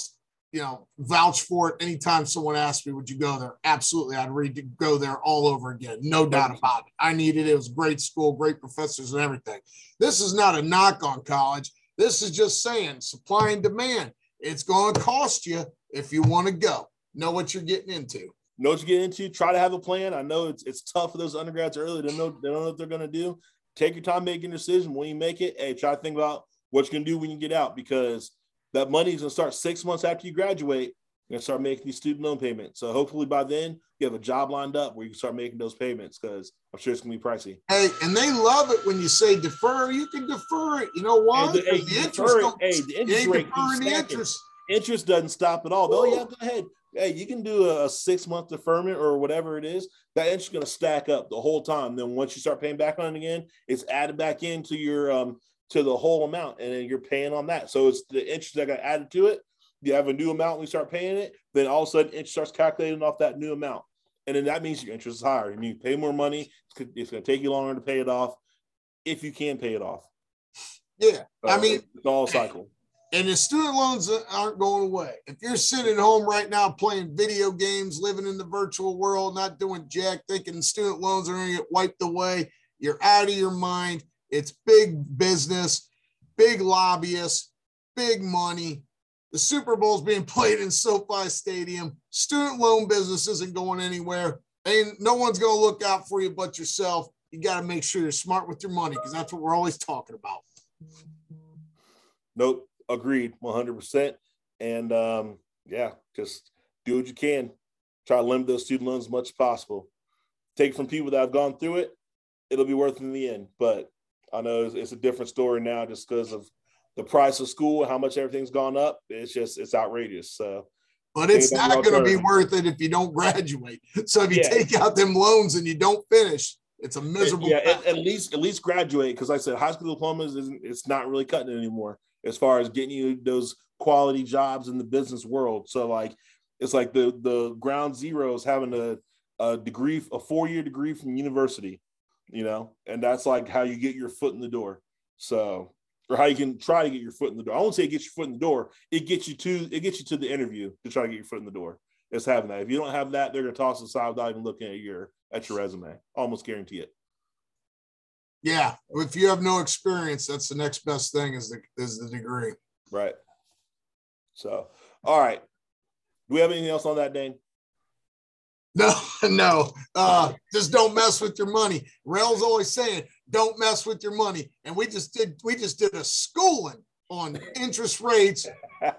you know, vouch for it anytime someone asks me, would you go there? Absolutely. I'd read to go there all over again. No doubt about it. I needed it. It was great school, great professors and everything. This is not a knock on college. This is just saying supply and demand. It's going to cost you if you want to go. Know what you're getting into. Know what you're getting into. Try to have a plan. I know it's it's tough for those undergrads early. They know they don't know what they're going to do. Take your time making a decision. When you make it, hey, try to think about what you're going to do when you get out because that money is going to start six months after you graduate. You're going to start making these student loan payments. So hopefully by then you have a job lined up where you can start making those payments because I'm sure it's going to be pricey. Hey, and they love it when you say defer. You can defer it. You know why? The, hey, the interest, hey, the interest rate keeps the interest. interest doesn't stop at all. Oh yeah, go ahead. Hey, you can do a, a six month deferment or whatever it is. That interest is going to stack up the whole time. Then once you start paying back on it again, it's added back into your um, to the whole amount, and then you're paying on that. So it's the interest that got added to it. You have a new amount you start paying it, then all of a sudden interest starts calculating off that new amount. And then that means your interest is higher. And you pay more money. It's going to take you longer to pay it off if you can pay it off. Yeah. So I mean, it's all cycle. And the student loans aren't going away. If you're sitting at home right now playing video games, living in the virtual world, not doing jack, thinking student loans are going to get wiped away, you're out of your mind. It's big business, big lobbyists, big money. The Super Bowl is being played in SoFi Stadium. Student loan business isn't going anywhere. And no one's going to look out for you but yourself. You got to make sure you're smart with your money because that's what we're always talking about. Nope. Agreed. 100%. And um, yeah, just do what you can. Try to limit those student loans as much as possible. Take from people that have gone through it it'll be worth it in the end. But I know it's, it's a different story now just because of the price of school, how much everything's gone up. It's just it's outrageous. So but it's not going to be worth it if you don't graduate. So if you yeah. take out them loans and you don't finish, it's a miserable. Yeah, at, at, least at least graduate because like I said high school diplomas isn't it's not really cutting it anymore as far as getting you those quality jobs in the business world. So like it's like the the ground zero is having a a degree a four year degree from university, you know, and that's like how you get your foot in the door. So or how you can try to get your foot in the door. I won't say it gets your foot in the door. It gets you to it gets you to the interview to try to get your foot in the door. It's having that. If you don't have that, they're gonna toss it aside without even looking at your at your resume. Almost guarantee it. Yeah, if you have no experience, that's the next best thing is the is the degree. Right. So, all right. Do we have anything else on that, Dane? No, no. Uh, just don't mess with your money. Rel's always saying, don't mess with your money. And we just did we just did a schooling on interest rates,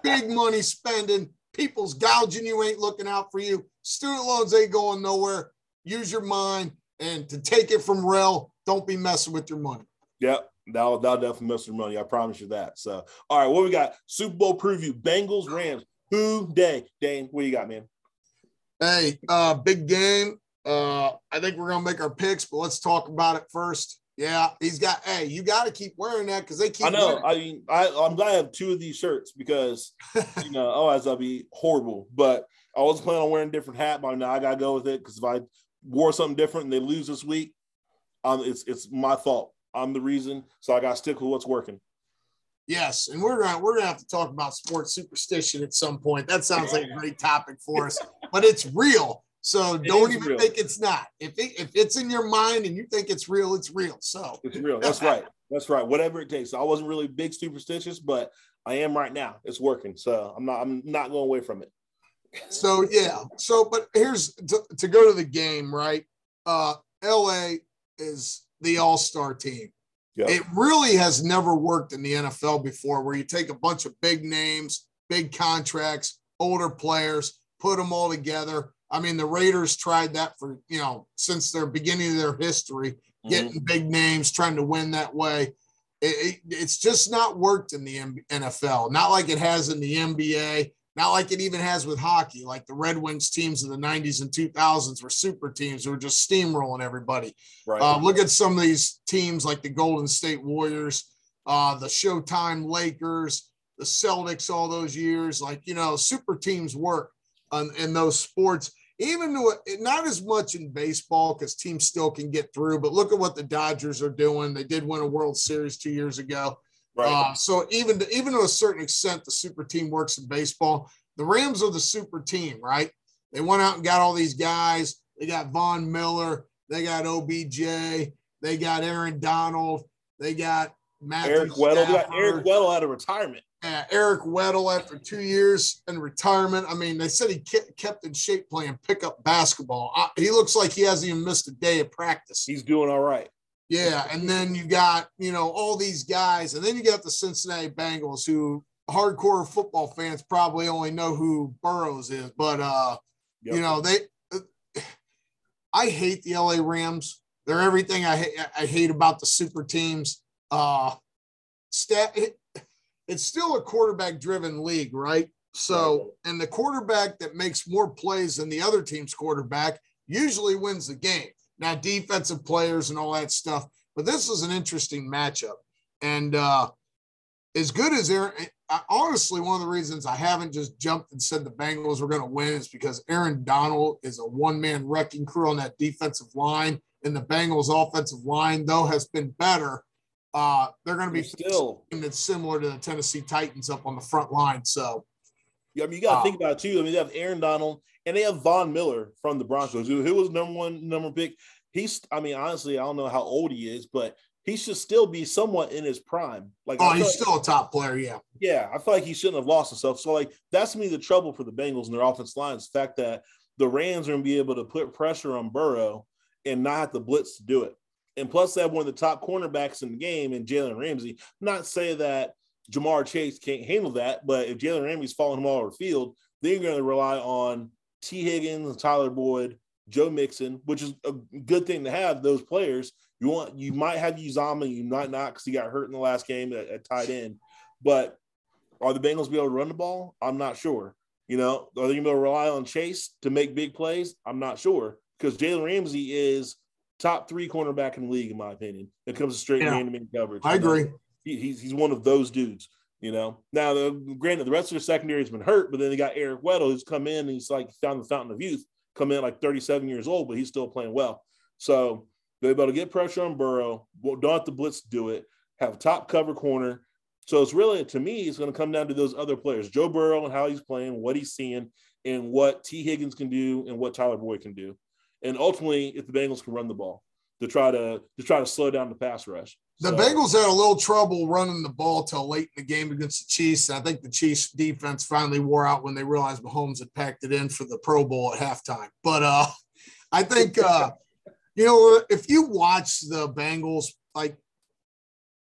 big money spending, people's gouging you ain't looking out for you. Student loans ain't going nowhere. Use your mind and to take it from Rel, don't be messing with your money. Yep. That'll, that'll definitely mess with your money. I promise you that. So, all right, what we got? Super Bowl preview Bengals, Rams. Who Dey? Dane, what you got, man? Hey, uh, big game. Uh, I think we're gonna make our picks, but let's talk about it first. Yeah, he's got. Hey, you got to keep wearing that because they keep. I know. I mean, I, I'm glad I have two of these shirts because you know otherwise I'll be horrible. But I was planning on wearing a different hat, but now I gotta go with it because if I wore something different and they lose this week, um, it's it's my fault. I'm the reason, so I got to stick with what's working. Yes, and we're gonna we're gonna have to talk about sports superstition at some point. That sounds like a great topic for us, but it's real. So it don't even real. think it's not. If it, if it's in your mind and you think it's real, it's real. So it's real. That's right. That's right. Whatever it takes. I wasn't really big superstitious, but I am right now. It's working. So I'm not. I'm not going away from it. So yeah. So but here's to, to go to the game. Right. Uh, L.A. is the All Star team. Yep. It really has never worked in the NFL before, where you take a bunch of big names, big contracts, older players, put them all together I mean, the Raiders tried that for, you know, since their beginning of their history, mm-hmm. getting big names, trying to win that way. It, it, it's just not worked in the NFL, not like it has in the NBA, not like it even has with hockey. Like the Red Wings teams in the 90s and 2000s were super teams who were just steamrolling everybody. Right. Uh, look at some of these teams like the Golden State Warriors, uh, the Showtime Lakers, the Celtics, all those years. Like, you know, super teams work on, in those sports even though not as much in baseball because teams still can get through. But look at what the Dodgers are doing. They did win a World Series two years ago. Right. Uh, so even to, even to a certain extent, the super team works in baseball. The Rams are the super team, right? They went out and got all these guys. They got Von Miller. They got OBJ. They got Aaron Donald. They got Matthew Eric Weddle. Got Eric Weddle out of retirement uh, Eric Weddle after two years in retirement. I mean, they said he kept in shape playing pickup basketball. I, he looks like he hasn't even missed a day of practice. He's doing all right. Yeah, and then you got you know all these guys, and then you got the Cincinnati Bengals, who hardcore football fans probably only know who Burrows is, but uh, yep. you know they. Uh, I hate the LA Rams. They're everything I hate. I hate about the super teams. Uh, stat it's still a quarterback driven league, right? So, and the quarterback that makes more plays than the other team's quarterback usually wins the game. Now, defensive players and all that stuff, but this is an interesting matchup. And uh, as good as Aaron, I, honestly, one of the reasons I haven't just jumped and said the Bengals were going to win is because Aaron Donald is a one man wrecking crew on that defensive line. And the Bengals' offensive line, though, has been better uh, they're going to be still that's similar to the Tennessee Titans up on the front line. So, yeah, I mean, you got to uh, think about it too. I mean, they have Aaron Donald and they have Von Miller from the Broncos, who, who was number one, number pick. He's, I mean, honestly, I don't know how old he is, but he should still be somewhat in his prime. Like, oh, he's like, still a top player. Yeah, yeah. I feel like he shouldn't have lost himself. So, like, that's me the trouble for the Bengals and their offense line is the fact that the Rams are going to be able to put pressure on Burrow and not have to blitz to do it. And plus, they have one of the top cornerbacks in the game in Jalen Ramsey. Not say that Ja'Marr Chase can't handle that, but if Jalen Ramsey's following him all over the field, they're going to rely on Tee Higgins, Tyler Boyd, Joe Mixon, which is a good thing to have those players. You want you might have Uzomah, you might not because he got hurt in the last game at, at tight end. But are the Bengals be able to run the ball? I'm not sure. You know, are they going to rely on Chase to make big plays? I'm not sure because Jalen Ramsey is top three cornerback in the league, in my opinion. It comes to straight yeah, man-to-man coverage. I agree. He, he's he's one of those dudes. You know, now the, granted the rest of the secondary has been hurt, but then they got Eric Weddle who's come in and he's like found the fountain of youth. Come in like 37 years old, but he's still playing well. So they're able to get pressure on Burrow. Don't have to blitz do it. Have top cover corner. So it's really to me, it's going to come down to those other players, Joe Burrow and how he's playing, what he's seeing, and what Tee Higgins can do and what Tyler Boyd can do. And ultimately, if the Bengals can run the ball to try to to try to slow down the pass rush. The so, Bengals had a little trouble running the ball till late in the game against the Chiefs. I think the Chiefs defense finally wore out when they realized Mahomes had packed it in for the Pro Bowl at halftime. But uh, I think uh, you know if you watch the Bengals, like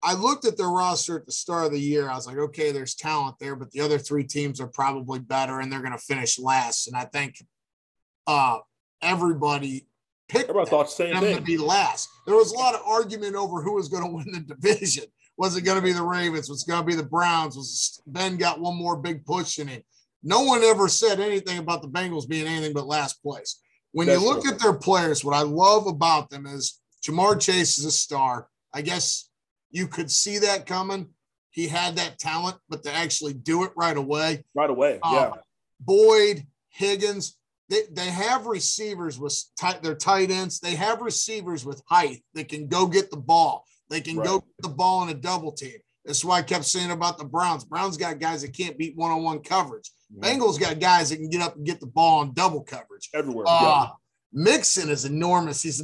I looked at their roster at the start of the year. I was like, okay, there's talent there, but the other three teams are probably better, and they're going to finish last. And I think uh, everybody picked Everybody thought the same them thing. to be last. There was a lot of argument over who was going to win the division. Was it going to be the Ravens? Was it going to be the Browns? Was Ben got one more big push in it? No one ever said anything about the Bengals being anything but last place. When That's you look true. at their players, what I love about them is Ja'Marr Chase is a star. I guess you could see that coming. He had that talent, but to actually do it right away. Right away, uh, yeah. Boyd, Higgins, they, they have receivers with tight, their tight ends. They have receivers with height that can go get the ball. They can right. go get the ball in a double team. That's why I kept saying about the Browns. Browns got guys that can't beat one on one coverage. Mm-hmm. Bengals got guys that can get up and get the ball on double coverage. Everywhere. Uh, yeah. Mixon is enormous. He's,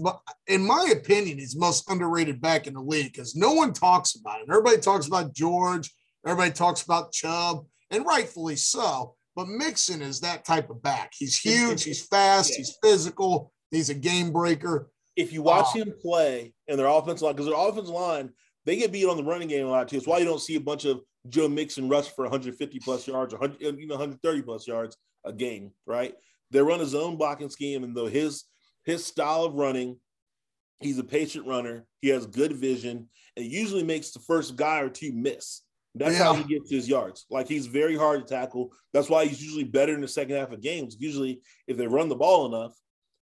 in my opinion, he's most underrated back in the league because no one talks about him. Everybody talks about George. Everybody talks about Chubb, and rightfully so. But Mixon is that type of back. He's huge. He's fast. He's physical. He's a game breaker. If you watch uh, him play in their offensive line, because their offensive line, they get beat on the running game a lot too. It's why you don't see a bunch of Joe Mixon rush for 150 plus yards or 100, even 130 plus yards a game, right? They run a zone blocking scheme, and though his his style of running, he's a patient runner. He has good vision, and usually makes the first guy or two miss. That's yeah. how he gets his yards. Like he's very hard to tackle. That's why he's usually better in the second half of games. Usually, if they run the ball enough,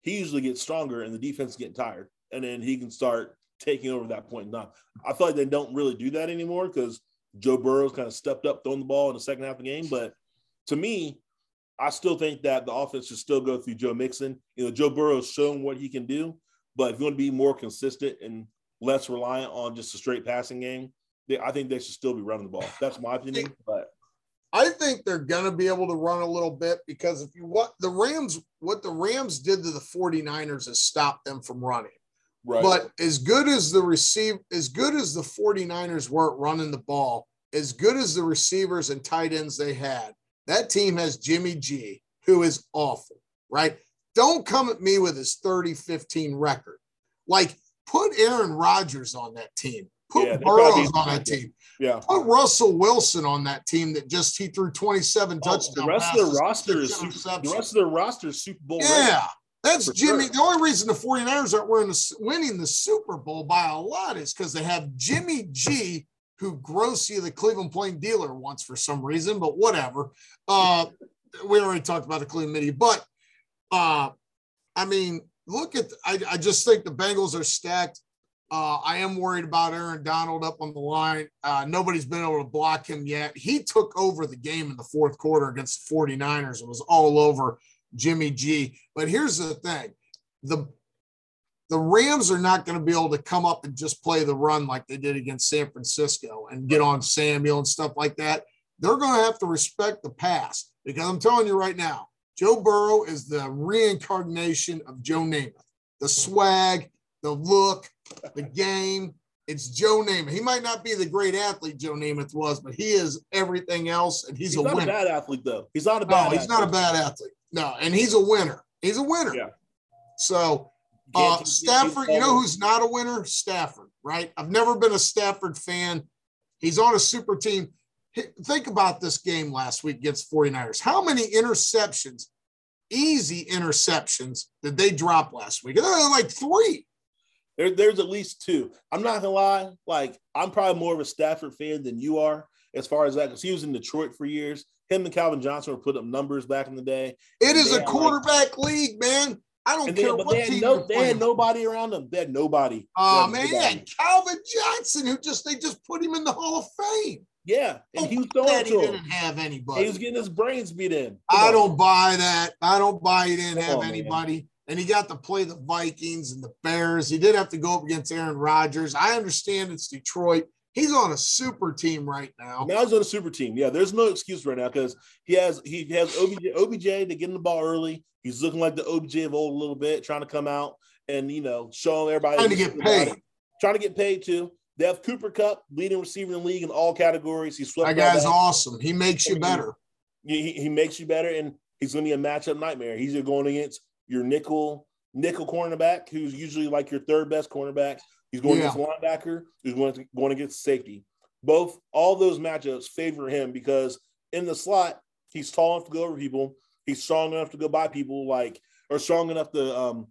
he usually gets stronger and the defense is getting tired. And then he can start taking over that point in time. I feel like they don't really do that anymore because Joe Burrow's kind of stepped up throwing the ball in the second half of the game. But to me, I still think that the offense should still go through Joe Mixon. You know, Joe Burrow's shown what he can do, but if you want to be more consistent and less reliant on just a straight passing game, they, I think they should still be running the ball. That's my opinion. But I think they're gonna be able to run a little bit because if you what the Rams, what the Rams did to the 49ers is stop them from running. Right. But as good as the receive, as good as the 49ers were at running the ball, as good as the receivers and tight ends they had, that team has Jimmy G, who is awful, right? Don't come at me with his 30 15 record. Like, put Aaron Rodgers on that team. Put yeah, Burrows on that team. Yeah. Put Russell Wilson on that team that just he threw 27 oh, touchdowns. The rest of the roster is super, the rest of their roster is Super Bowl. Yeah. Ready. That's Jimmy. Sure. The only reason the 49ers aren't winning the, winning the Super Bowl by a lot is because they have Jimmy G, who grossed you the Cleveland Plain Dealer once for some reason, but whatever. Uh, we already talked about the Cleveland Midi, but uh, I mean, look at, I, I just think the Bengals are stacked. Uh, I am worried about Aaron Donald up on the line. Uh, nobody's been able to block him yet. He took over the game in the fourth quarter against the 49ers and was all over Jimmy G. But here's the thing the the Rams are not going to be able to come up and just play the run like they did against San Francisco and get on Samuel and stuff like that. They're going to have to respect the pass because I'm telling you right now, Joe Burrow is the reincarnation of Joe Namath. The swag, the look, the game. It's Joe Namath. He might not be the great athlete Joe Namath was, but he is everything else, and he's, he's a not winner. a bad athlete, though. He's not a bad. No, he's not a bad athlete. No, and he's a winner. He's a winner. Yeah. So uh, Stafford, you know who's not a winner? Stafford, right? I've never been a Stafford fan. He's on a super team. Think about this game last week against 49ers. How many interceptions easy interceptions did they drop last week? Like three. There, there's at least two. I'm not gonna lie. Like I'm probably more of a Stafford fan than you are as far as that because he was in Detroit for years. Him and Calvin Johnson were put up numbers back in the day. It is a quarterback like, league, man. I don't they, care what they team. No, they had nobody around them. They had nobody. Oh man, nobody. Calvin Johnson, who just they just put him in the Hall of Fame. Yeah, and oh, he was throwing to he didn't have anybody. He was getting his brains beat in. Come I on. don't buy that. I don't buy he didn't Come have on, anybody. Man. And he got to play the Vikings and the Bears. He did have to go up against Aaron Rodgers. I understand it's Detroit. He's on a super team right now. Now he's on a super team. Yeah, there's no excuse right now because he has he has OBJ, OBJ to get in the ball early. He's looking like the OBJ of old a little bit, trying to come out and you know showing everybody trying to get paid. Trying to get paid too. They have Cooper Kupp, leading receiver in the league in all categories. He's swept. That guy's awesome. He makes you better. He, he makes you better, and he's going to be a matchup nightmare. He's going against your nickel nickel cornerback, who's usually like your third best cornerback. He's going yeah. against linebacker. He's going to, going against safety. Both all those matchups favor him because in the slot he's tall enough to go over people. He's strong enough to go by people, like or strong enough to um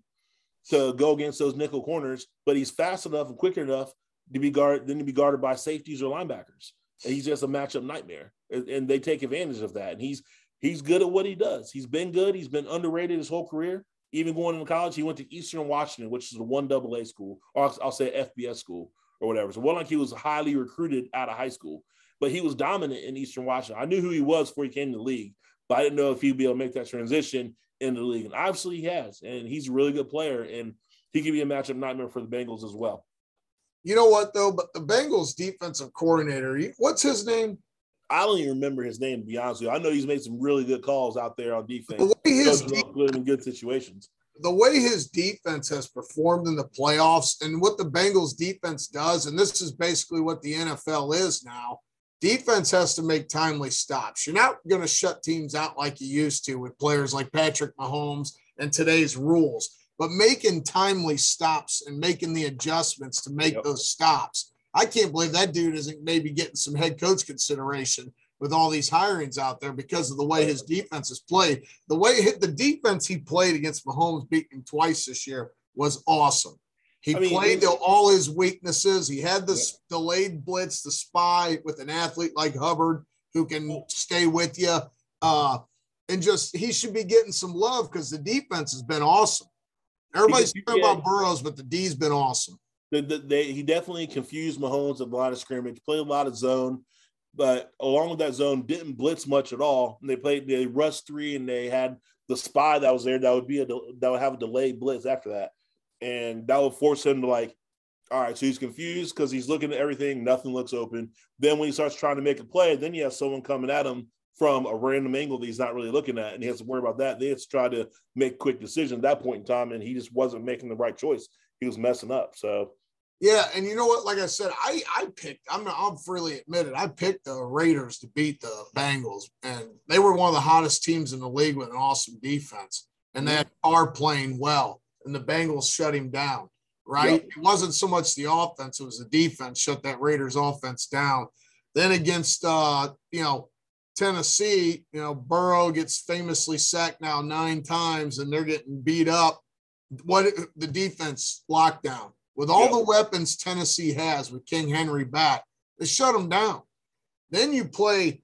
to go against those nickel corners. But he's fast enough and quick enough to be guarded than to be guarded by safeties or linebackers. And he's just a matchup nightmare, and, and they take advantage of that. And he's he's good at what he does. He's been good. He's been underrated his whole career. Even going into college, he went to Eastern Washington, which is a one double A school, or I'll, say FBS school or whatever. So one like he was highly recruited out of high school, but he was dominant in Eastern Washington. I knew who he was before he came to the league, but I didn't know if he'd be able to make that transition into the league. And obviously he has, and he's a really good player, and he could be a matchup nightmare for the Bengals as well. You know what though? But the Bengals defensive coordinator, what's his name? I don't even remember his name to be honest with you. I know he's made some really good calls out there on defense. The way his de- good in good situations. The way his defense has performed in the playoffs and what the Bengals defense does, and this is basically what the NFL is now. Defense has to make timely stops. You're not going to shut teams out like you used to with players like Patrick Mahomes and today's rules but making timely stops and making the adjustments to make yep. those stops. I can't believe that dude isn't maybe getting some head coach consideration with all these hirings out there because of the way his defense has played. The way the defense he played against Mahomes beating him twice this year was awesome. He I mean, played the, all his weaknesses. He had this yeah. delayed blitz, the spy with an athlete like Hubbard who can stay with you. Uh, and just he should be getting some love because the defense has been awesome. Everybody's talking about Burrows, but the D's been awesome. The, the, they, he definitely confused Mahomes a lot of scrimmage, played a lot of zone, but along with that zone, didn't blitz much at all. And they played they rushed three, and they had the spy that was there that would be a that would have a delayed blitz after that, and that would force him to like, all right, so he's confused because he's looking at everything, nothing looks open. Then when he starts trying to make a play, then you have someone coming at him from a random angle that he's not really looking at, and he has to worry about that. They have to try to make quick decisions at that point in time, and he just wasn't making the right choice. He was messing up. So, yeah, and you know what? Like I said, I I picked. I'm I'm freely admitted. I picked the Raiders to beat the Bengals, and they were one of the hottest teams in the league with an awesome defense, and they are playing well, and the Bengals shut him down. Right? Yep. It wasn't so much the offense; it was the defense shut that Raiders offense down. Then against uh, you know Tennessee, you know, Burrow gets famously sacked now nine times and they're getting beat up. What the defense lockdown with all the weapons Tennessee has with King Henry back, they shut them down. Then you play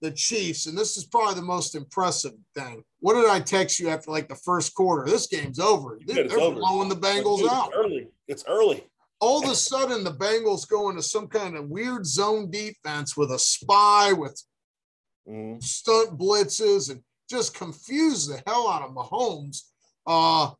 the Chiefs, and this is probably the most impressive thing. What did I text you after like the first quarter? This game's over. They're, over. blowing the Bengals it's out. Early. It's early. All of a sudden, the Bengals go into some kind of weird zone defense with a spy, with mm. stunt blitzes, and just confuse the hell out of Mahomes. Uh,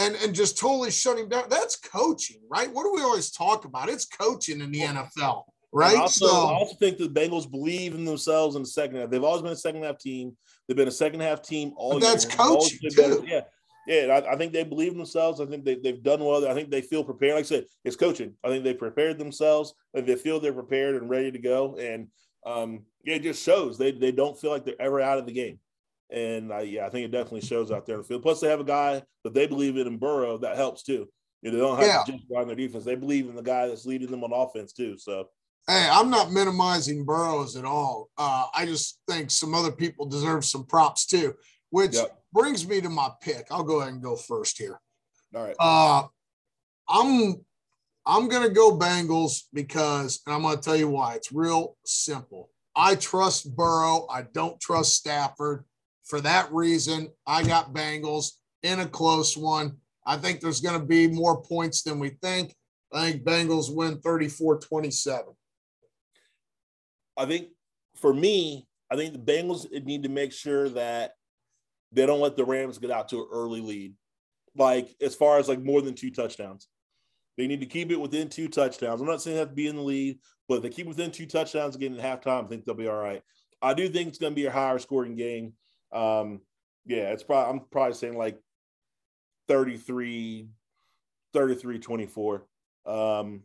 and, and just totally shut him down. That's coaching, right? What do we always talk about? It's coaching in the NFL, right? I also, so, I also think the Bengals believe in themselves in the second half. They've always been a second half team. They've been a second half team all year. That's coaching too. Yeah, yeah. I, I, think they believe in themselves. I think they, they've done well. I think they feel prepared. Like I said, it's coaching. I think they prepared themselves. they feel they're prepared and ready to go. And um, it just shows they they don't feel like they're ever out of the game. And I, yeah, I think it definitely shows out there in the field. Plus, they have a guy that they believe in in Burrow that helps too. You know, they don't have yeah. to just on their defense. They believe in the guy that's leading them on offense too. So, hey, I'm not minimizing Burrows at all. Uh, I just think some other people deserve some props too. which yep. brings me to my pick. I'll go ahead and go first here. All right. Uh, I'm I'm gonna go Bengals because, and I'm gonna tell you why. It's real simple. I trust Burrow. I don't trust Stafford. For that reason, I got Bengals in a close one. I think there's going to be more points than we think. I think Bengals win 34 27. I think for me, I think the Bengals need to make sure that they don't let the Rams get out to an early lead. Like as far as like more than two touchdowns. They need to keep it within two touchdowns. I'm not saying they have to be in the lead, but if they keep within two touchdowns getting at halftime, I think they'll be all right. I do think it's going to be a higher scoring game. Um, yeah, it's probably I'm probably saying like 33, 33, 24. Um,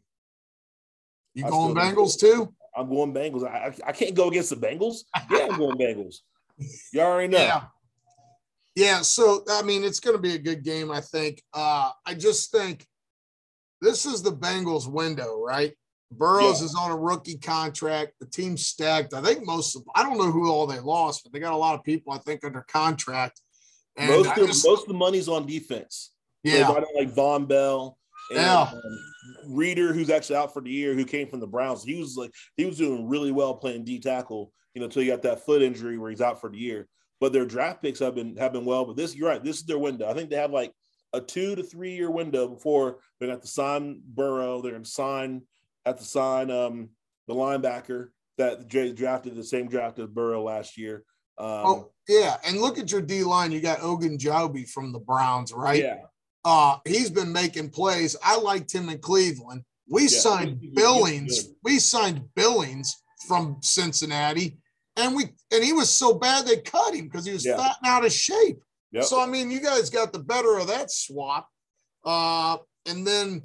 you going Bengals too? I'm going Bengals. I, I can't go against the Bengals. Yeah, I'm going Bengals. You already know. Yeah. Yeah. So, I mean, it's going to be a good game, I think. Uh, I just think this is the Bengals window, right? Burrows yeah. is on a rookie contract. The team's stacked. I think most of, I don't know who all they lost, but they got a lot of people, I think, under contract. And most of, just, most of the money's on defense. Yeah. So like Vonn Bell and yeah. um, Reader, who's actually out for the year, who came from the Browns. He was like he was doing really well playing D tackle, you know, until he got that foot injury where he's out for the year. But their draft picks have been have been well. But this, you're right, this is their window. I think they have like a two to three year window before they're going to sign Burrow. They're going to sign have to sign um, the linebacker that Jay drafted the same draft as Burrow last year. Um, oh yeah, and look at your D line. You got Ogunjobi from the Browns, right? Yeah. Uh, he's been making plays. I liked him in Cleveland. We yeah, signed Billings. We signed Billings from Cincinnati, and we and he was so bad they cut him because he was yeah. fat and out of shape. Yep. So I mean, you guys got the better of that swap. Uh, and then,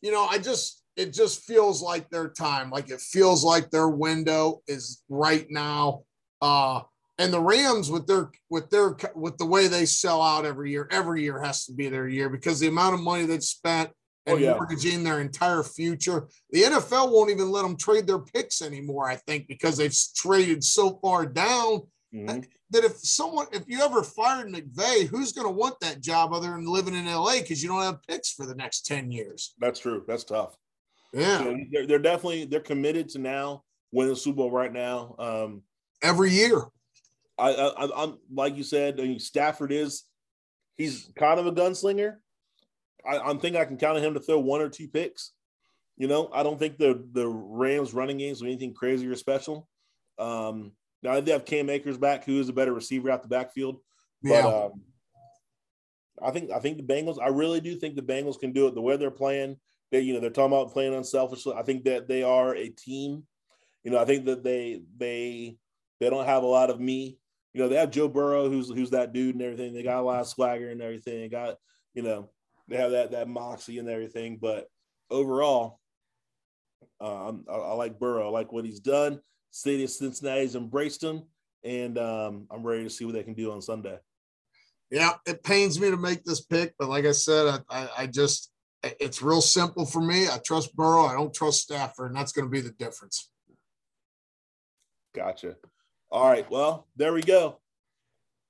you know, I just it just feels like their time. Like it feels like their window is right now. Uh, and the Rams with their with their with the way they sell out every year, every year has to be their year because the amount of money they've spent and oh, yeah. mortgaging their entire future. The NFL won't even let them trade their picks anymore, I think, because they've traded so far down mm-hmm. that if someone, if you ever fired McVay, who's going to want that job other than living in LA because you don't have picks for the next 10 years? That's true. That's tough. Yeah. So they're, they're, definitely, they're committed to now winning the Super Bowl right now. Um, Every year. I, I, I'm like you said, I mean, Stafford is, he's kind of a gunslinger. I, I'm thinking I can count on him to throw one or two picks. You know, I don't think the the Rams running games are anything crazy or special. Um, now they have Cam Akers back, who is a better receiver out the backfield. But yeah. um, I think I think the Bengals. I really do think the Bengals can do it. The way they're playing, they you know they're talking about playing unselfishly. I think that they are a team. You know, I think that they they they don't have a lot of me. You know, they have Joe Burrow, who's who's that dude and everything. They got a lot of swagger and everything. They got you know they have that that moxie and everything. But overall, uh, I, I like Burrow. I like what he's done. City of Cincinnati's embraced him, and um, I'm ready to see what they can do on Sunday. Yeah, it pains me to make this pick, but like I said, I, I, I just it's real simple for me. I trust Burrow. I don't trust Stafford, and that's going to be the difference. Gotcha. All right. Well, there we go.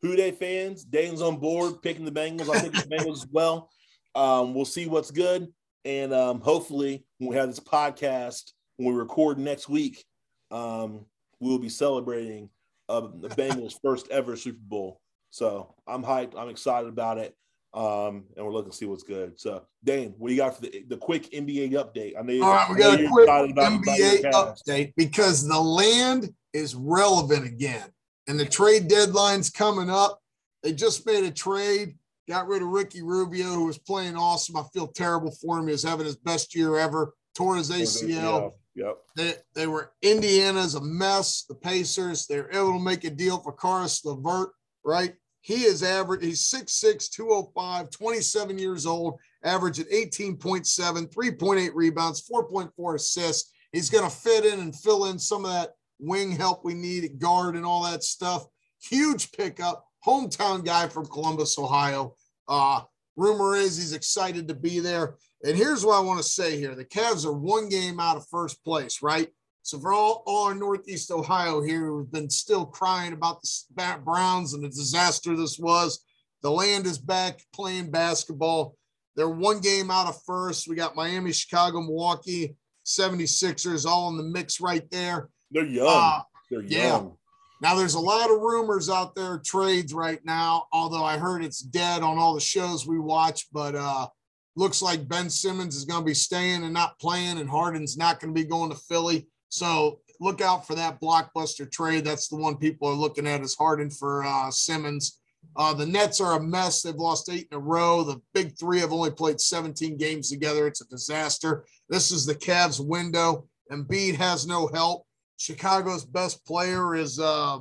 Who Dey fans, Dane's on board picking the Bengals. I think the Bengals as well. Um, we'll see what's good. And um, hopefully, when we have this podcast, when we record next week, um, we'll be celebrating uh, the Bengals' first ever Super Bowl. So I'm hyped. I'm excited about it. Um, and we're looking to see what's good. So, Dane, what do you got for the, the quick NBA update? I know, you, All right, we got a quick NBA update because the land is relevant again, and the trade deadline's coming up. They just made a trade, got rid of Ricky Rubio, who was playing awesome. I feel terrible for him. He was having his best year ever, tore his ACL. Yep. They, they were Indiana's a mess. The Pacers, they're able to make a deal for Caris LeVert, right? He is average, he's 6'6, 205, 27 years old, average at 18.7, 3.8 rebounds, 4.4 assists. He's going to fit in and fill in some of that wing help we need at guard and all that stuff. Huge pickup. Hometown guy from Columbus, Ohio. Uh, rumor is he's excited to be there. And here's what I want to say here the Cavs are one game out of first place, right? So for all, all our Northeast Ohio here who've been still crying about the Browns and the disaster this was, the land is back playing basketball. They're one game out of first. We got Miami, Chicago, Milwaukee, 76ers all in the mix right there. They're young. Uh, They're young. Yeah. Now there's a lot of rumors out there, trades right now, although I heard it's dead on all the shows we watch, but uh looks like Ben Simmons is going to be staying and not playing, and Harden's not going to be going to Philly. So look out for that blockbuster trade. That's the one people are looking at as Harden for uh, Simmons. Uh, the Nets are a mess. They've lost eight in a row. The big three have only played 17 games together. It's a disaster. This is the Cavs window. Embiid has no help. Chicago's best player is, uh,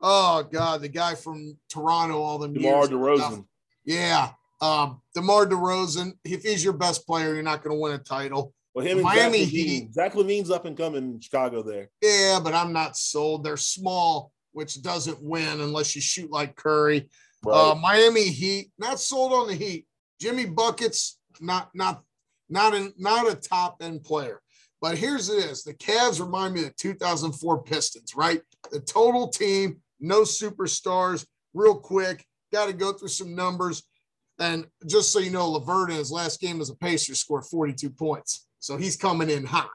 oh God, the guy from Toronto all the DeMar DeRozan. Yeah. Um, DeMar DeRozan, if he's your best player, you're not going to win a title. Well, him Miami Zach Heat. Zach LaVine's up and coming in Chicago there. Yeah, but I'm not sold. They're small which doesn't win unless you shoot like Curry. Right. Uh, Miami Heat, not sold on the Heat. Jimmy Buckets, not not not not a top end player. But here's this: the Cavs remind me of the 2004 Pistons, right? The total team, no superstars. Real quick, got to go through some numbers. And just so you know, LeVert in his last game as a Pacer scored 42 points, so he's coming in hot.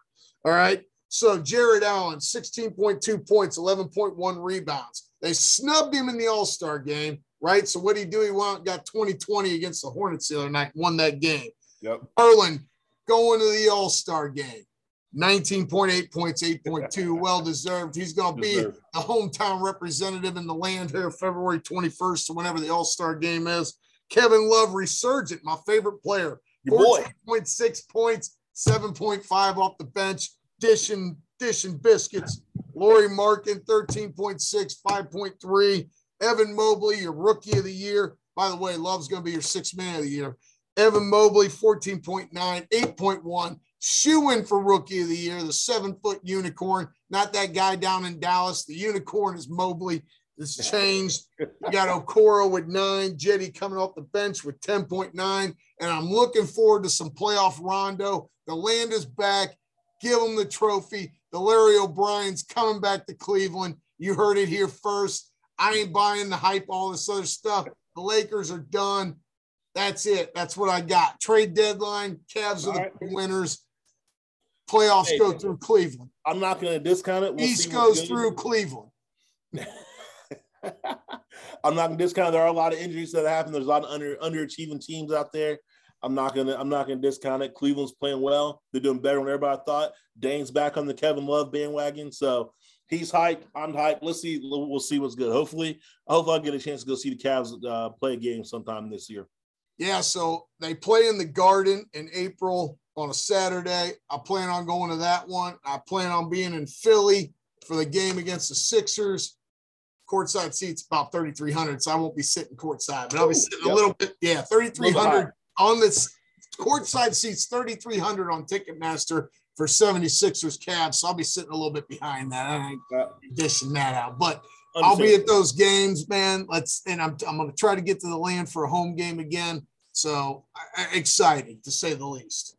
All right. So Jarrett Allen, 16.2 points, 11.1 rebounds. They snubbed him in the All Star game, right? So what did he do? He went, got 2020 against the Hornets the other night, won that game. Yep. Garland going to the All Star game. 19.8 points, 8.2, well deserved. He's going to be the hometown representative in the land here February 21st, or whenever the All Star game is. Kevin Love resurgent, my favorite player. 14.6 points, 7.5 off the bench dishing, dishing biscuits. Lauri Markkanen, 13.6, 5.3. Evan Mobley, your rookie of the year. By the way, Love's going to be your sixth man of the year. Evan Mobley, 14.9, 8.1. Shooing for rookie of the year, the seven foot unicorn. Not that guy down in Dallas. The unicorn is Mobley. It's changed. You got Okoro with nine, Jetty coming off the bench with 10.9. And I'm looking forward to some playoff Rondo. The land is back. Give him the trophy. The Larry O'Brien's coming back to Cleveland. You heard it here first. I ain't buying the hype, all this other stuff. The Lakers are done. That's it. That's what I got. Trade deadline. Cavs are the right. winners. Playoffs hey, go through Cleveland. I'm not going to discount it. We'll East goes through Cleveland. I'm not to discount. There are a lot of injuries that happen. There's a lot of under underachieving teams out there. I'm not gonna I'm not gonna discount it. Cleveland's playing well. They're doing better than everybody thought. Dane's back on the Kevin Love bandwagon, so he's hyped. I'm hyped. Let's see. We'll see what's good. Hopefully, I hope I'll get a chance to go see the Cavs uh, play a game sometime this year. Yeah, so they play in the Garden in April on a Saturday. I plan on going to that one. I plan on being in Philly for the game against the Sixers. Courtside seats about 3,300, so I won't be sitting courtside, but I'll be sitting yep. a little bit. Yeah, 3,300 on this courtside seats 3300 on ticketmaster for 76ers Cavs so i'll be sitting a little bit behind that i ain't uh, dishing that out but i'll be at those games man let's and i'm, I'm going to try to get to the land for a home game again so exciting to say the least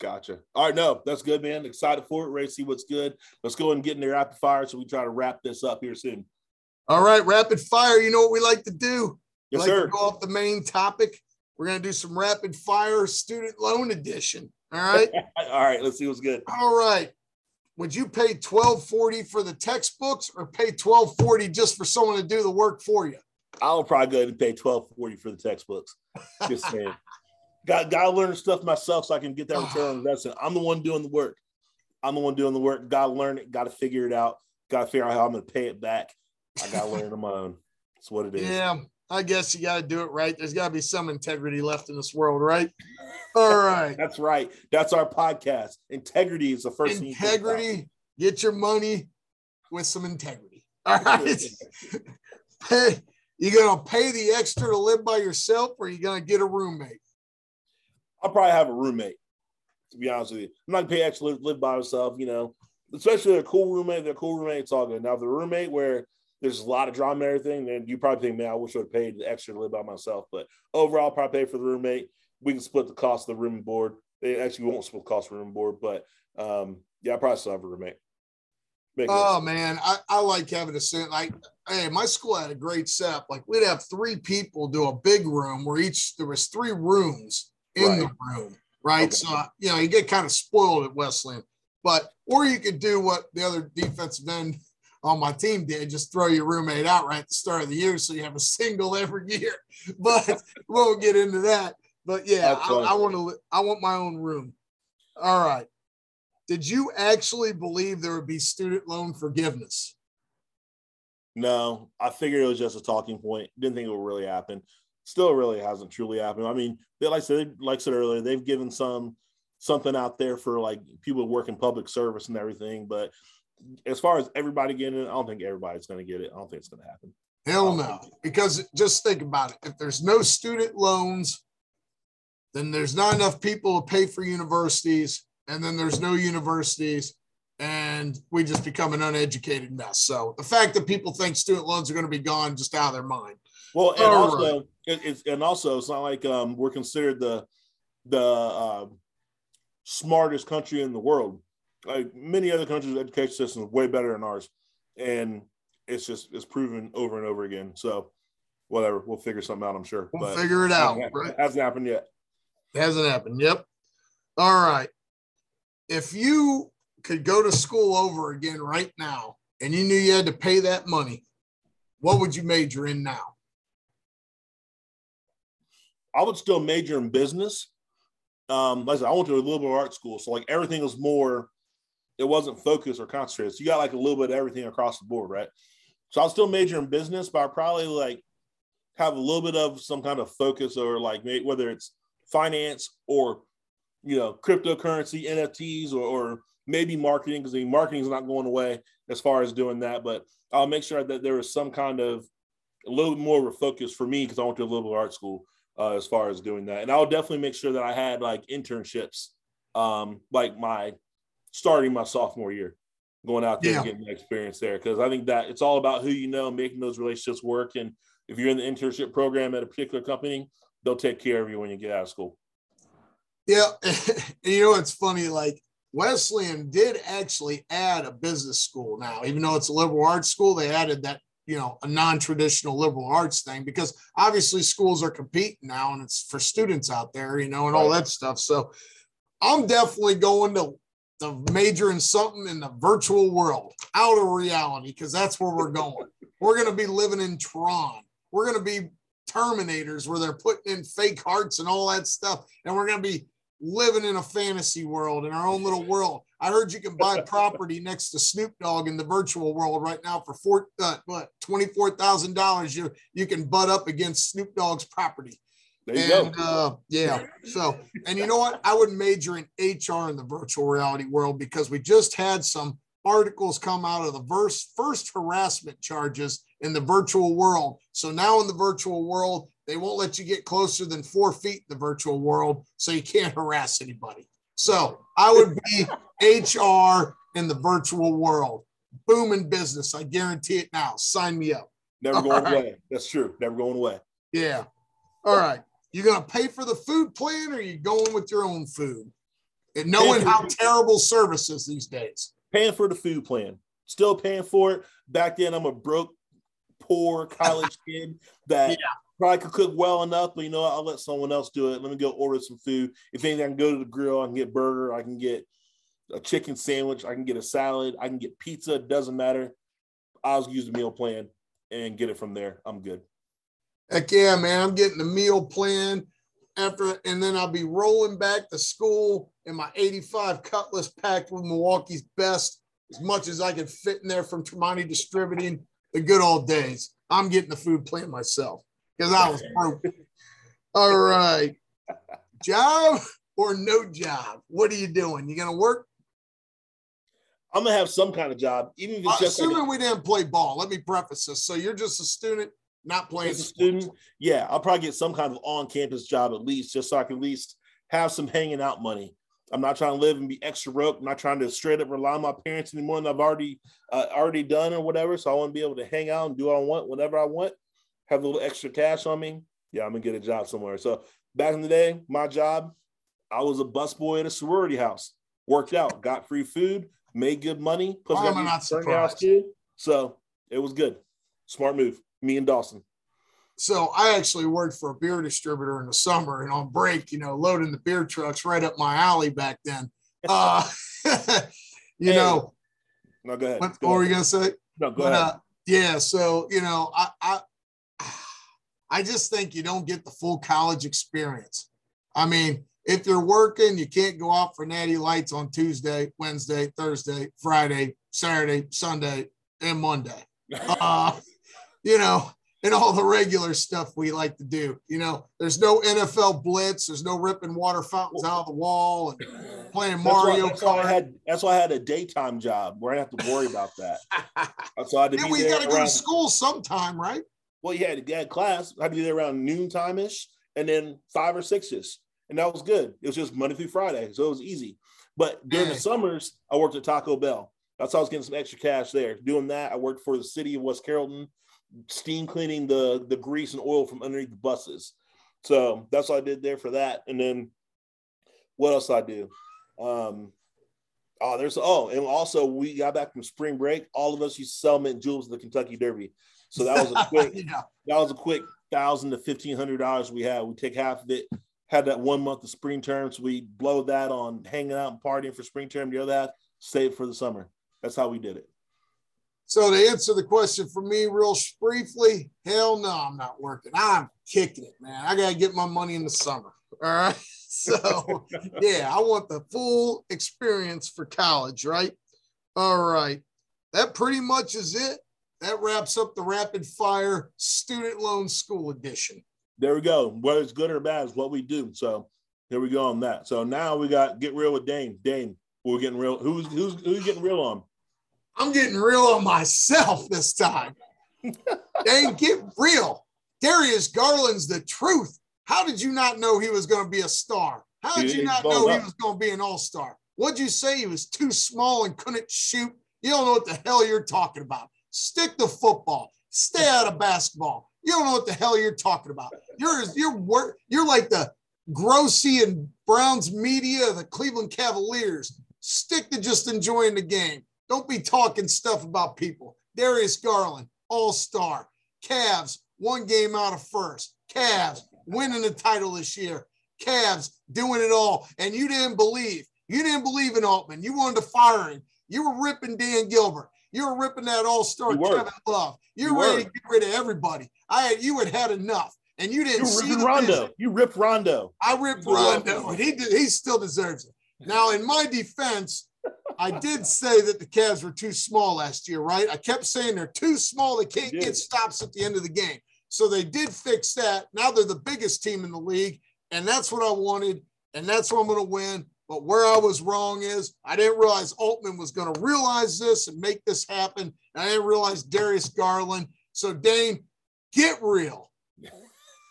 Gotcha. All right, no, that's good, man. Excited for it. Ready to see what's good. Let's go and get in there rapid fire so we try to wrap this up here soon. All right, rapid fire. You know what we like to do? Yes, like sir. go off the main topic we're going to do some rapid fire student loan edition. All right. All right. Let's see what's good. All right. Would you pay 1240 for the textbooks or pay 1240 just for someone to do the work for you? I'll probably go ahead and pay 1240 for the textbooks. Just saying. got got to learn stuff myself so I can get that return on investment. I'm the one doing the work. I'm the one doing the work. Got to learn it. Got to figure it out. Got to figure out how I'm going to pay it back. I got to learn on my own. That's what it is. Yeah. I guess you got to do it right. There's got to be some integrity left in this world, right? All right. That's right. That's our podcast. Integrity is the first integrity. Get your money with some integrity. All right. pay, you gonna pay the extra to live by yourself, or you gonna get a roommate? I'll probably have a roommate. To be honest with you, I'm not gonna pay extra to live, by myself. You know, especially a cool roommate. They're a cool roommate. It's all good. Now, the roommate where there's a lot of drama and everything, then you probably think, man, I wish I would have paid the extra to live by myself. But overall, probably pay for the roommate. We can split the cost of the room and board. They actually won't split the cost of room and board, but um, yeah, I probably still have a roommate. oh man, I, I like having a set. Like, hey, my school had a great setup. Like, we'd have three people do a big room where each there was three rooms in right. the room, right? Okay. So you know, you get kind of spoiled at Wesleyan, but or you could do what the other defensive end on my team did, just throw your roommate out right at the start of the year, so you have a single every year. But we'll get into that. But yeah, I, I want to. I want my own room. All right. Did you actually believe there would be student loan forgiveness? No, I figured it was just a talking point. Didn't think it would really happen. Still, really hasn't truly happened. I mean, they like I said, like I said earlier, they've given some something out there for like people working public service and everything. But as far as everybody getting it, I don't think everybody's going to get it. I don't think it's going to happen. Hell no, because just think about it. If there's no student loans, then there's not enough people to pay for universities and then there's no universities and we just become an uneducated mess. So the fact that people think student loans are going to be gone just out of their mind. Well, and All also right. it's and also it's not like um, we're considered the the uh, smartest country in the world. Like many other countries' education system is way better than ours, and it's just it's proven over and over again. So whatever, we'll figure something out. I'm sure. We'll but figure it out. Hasn't, right? hasn't happened yet. It hasn't happened. Yep. All right if you could go to school over again right now and you knew you had to pay that money, what would you major in now? I would still major in business. Um, like I said, I went to a little bit of art school, so like everything was more. It wasn't focused or concentrated. So you got like a little bit of everything across the board, right? So I'll still major in business, but I probably like have a little bit of some kind of focus or like whether it's finance or you know, cryptocurrency, NFTs, or, or maybe marketing, because the marketing is not going away as far as doing that. But I'll make sure that there is some kind of a little more of a focus for me because I went to a liberal art school uh, as far as doing that. And I'll definitely make sure that I had like internships, um, like my starting my sophomore year, going out there yeah. and getting the experience there. Because I think that it's all about who you know, making those relationships work. And if you're in the internship program at a particular company, they'll take care of you when you get out of school. Yeah. you know, it's funny. Like Wesleyan did actually add a business school now, even though it's a liberal arts school, they added that, you know, a non traditional liberal arts thing because obviously schools are competing now and it's for students out there, you know, and all that stuff. So I'm definitely going to the major in something in the virtual world, out of reality, because that's where we're going. we're going to be living in Tron. We're going to be Terminators where they're putting in fake hearts and all that stuff. And we're going to be living in a fantasy world in our own little world. I heard you can buy property next to Snoop Dogg in the virtual world right now for four, uh, what twenty four thousand dollars. You you can butt up against Snoop Dogg's property. There you and, go. Uh, yeah. So, and you know what? I would major in HR in the virtual reality world because we just had some articles come out of the verse, first harassment charges in the virtual world. So now in the virtual world, they won't let you get closer than four feet in the virtual world, so you can't harass anybody. So I would be HR in the virtual world. Booming business. I guarantee it now. Sign me up. Never going right. away. That's true. Never going away. Yeah. All right. You gonna pay for the food plan or you going with your own food? And knowing how terrible service is these days. Paying for the food plan. Still paying for it. Back then, I'm a broke, poor college kid that yeah probably could cook well enough, but you know, I'll let someone else do it. Let me go order some food. If anything, I can go to the grill. I can get burger. I can get a chicken sandwich. I can get a salad. I can get pizza. It doesn't matter. I'll use the meal plan and get it from there. I'm good. Heck yeah, man! I'm getting the meal plan after, and then I'll be rolling back to school in my 85 Cutlass packed with Milwaukee's best, as much as I can fit in there from Tremonti Distributing. The good old days. I'm getting the food plan myself because I was broke. All right. Job or no job? What are you doing? You gonna work? I'm gonna have some kind of job, even if it's uh, just assuming like a, we didn't play ball. Let me preface this. So you're just a student, not playing. As a student, yeah, I'll probably get some kind of on-campus job at least, just so I can at least have some hanging out money. I'm not trying to live and be extra broke. I'm not trying to straight up rely on my parents anymore than I've already uh, already done or whatever. So I want to be able to hang out and do what I want whatever I want have a little extra cash on me, yeah, I'm gonna get a job somewhere. So back in the day, my job, I was a busboy at a sorority house. Worked out, got free food, made good money. Plus, Why got am I not surprised? too. So it was good. Smart move. Me and Dawson. So I actually worked for a beer distributor in the summer and on break, you know, loading the beer trucks right up my alley back then. Uh, you Hey, know, No, go ahead. what, Go what were you gonna say? No, go But, ahead. uh, yeah, so you know, I, I I just think you don't get the full college experience. I mean, if you're working, you can't go out for natty lights on Tuesday, Wednesday, Thursday, Friday, Saturday, Sunday, and Monday. Uh, you know, and all the regular stuff we like to do. You know, there's no NFL blitz, there's no ripping water fountains out of the wall and playing That's why- Mario that's why, I had. That's why I had a daytime job where I didn't have to worry about that. Why I had to we got to go to school sometime, right? Well, yeah, had, you had class. I had to be there around noon time ish, and then five or six ish, and that was good. It was just Monday through Friday, so it was easy. But during the summers, I worked at Taco Bell. That's how I was getting some extra cash there. Doing that, I worked for the city of West Carrollton, steam cleaning the the grease and oil from underneath the buses. So that's what I did there for that. And then what else I do? Um, oh, there's oh, and also we got back from spring break. All of us used to sell mint juleps at the Kentucky Derby. So that was a quick yeah. that was a quick thousand to fifteen hundred dollars we had. We take half of it, had that one month of spring term, so we blow that on hanging out and partying for spring term. The other half, save for the summer. That's how we did it. So to answer the question for me, real briefly, hell no, I'm not working. I'm kicking it, man. I gotta get my money in the summer. All right. So yeah, I want the full experience for college, right? All right. That pretty much is it. That wraps up the rapid fire student loan school edition. There we go. Whether it's good or bad is what we do. So here we go on that. So now we got get real with Dane. Dane, we're getting real. Who's who's who's getting real on? I'm getting real on myself this time. Dane, get real. Darius Garland's the truth. How did you not know he was going to be a star? How did you not know he was going to be an all star? What'd you say? He was too small and couldn't shoot. You don't know what the hell you're talking about. Stick to football. Stay out of basketball. You don't know what the hell you're talking about. You're you're wor- you're like the Grossi and Browns media, the Cleveland Cavaliers. Stick to just enjoying the game. Don't be talking stuff about people. Darius Garland, all star. Cavs, one game out of first. Cavs winning the title this year. Cavs doing it all. And you didn't believe. You didn't believe in Altman. You wanted to fire him. You were ripping Dan Gilbert. You were ripping that all star You were. Kevin Love. You're You ready were. to get rid of everybody. I had you had had enough. And you You didn't see the Rondo. vision. You ripped Rondo. I ripped Rondo, and he did, he still deserves it. Now, in my defense, I did say that the Cavs were too small last year, right? I kept saying they're too small; they can't get stops at the end of the game. So they did fix that. Now they're the biggest team in the league, and that's what I wanted, and that's what I'm going to win. But where I was wrong is I didn't realize Altman was going to realize this and make this happen. And I didn't realize Darius Garland. So Dane, get real.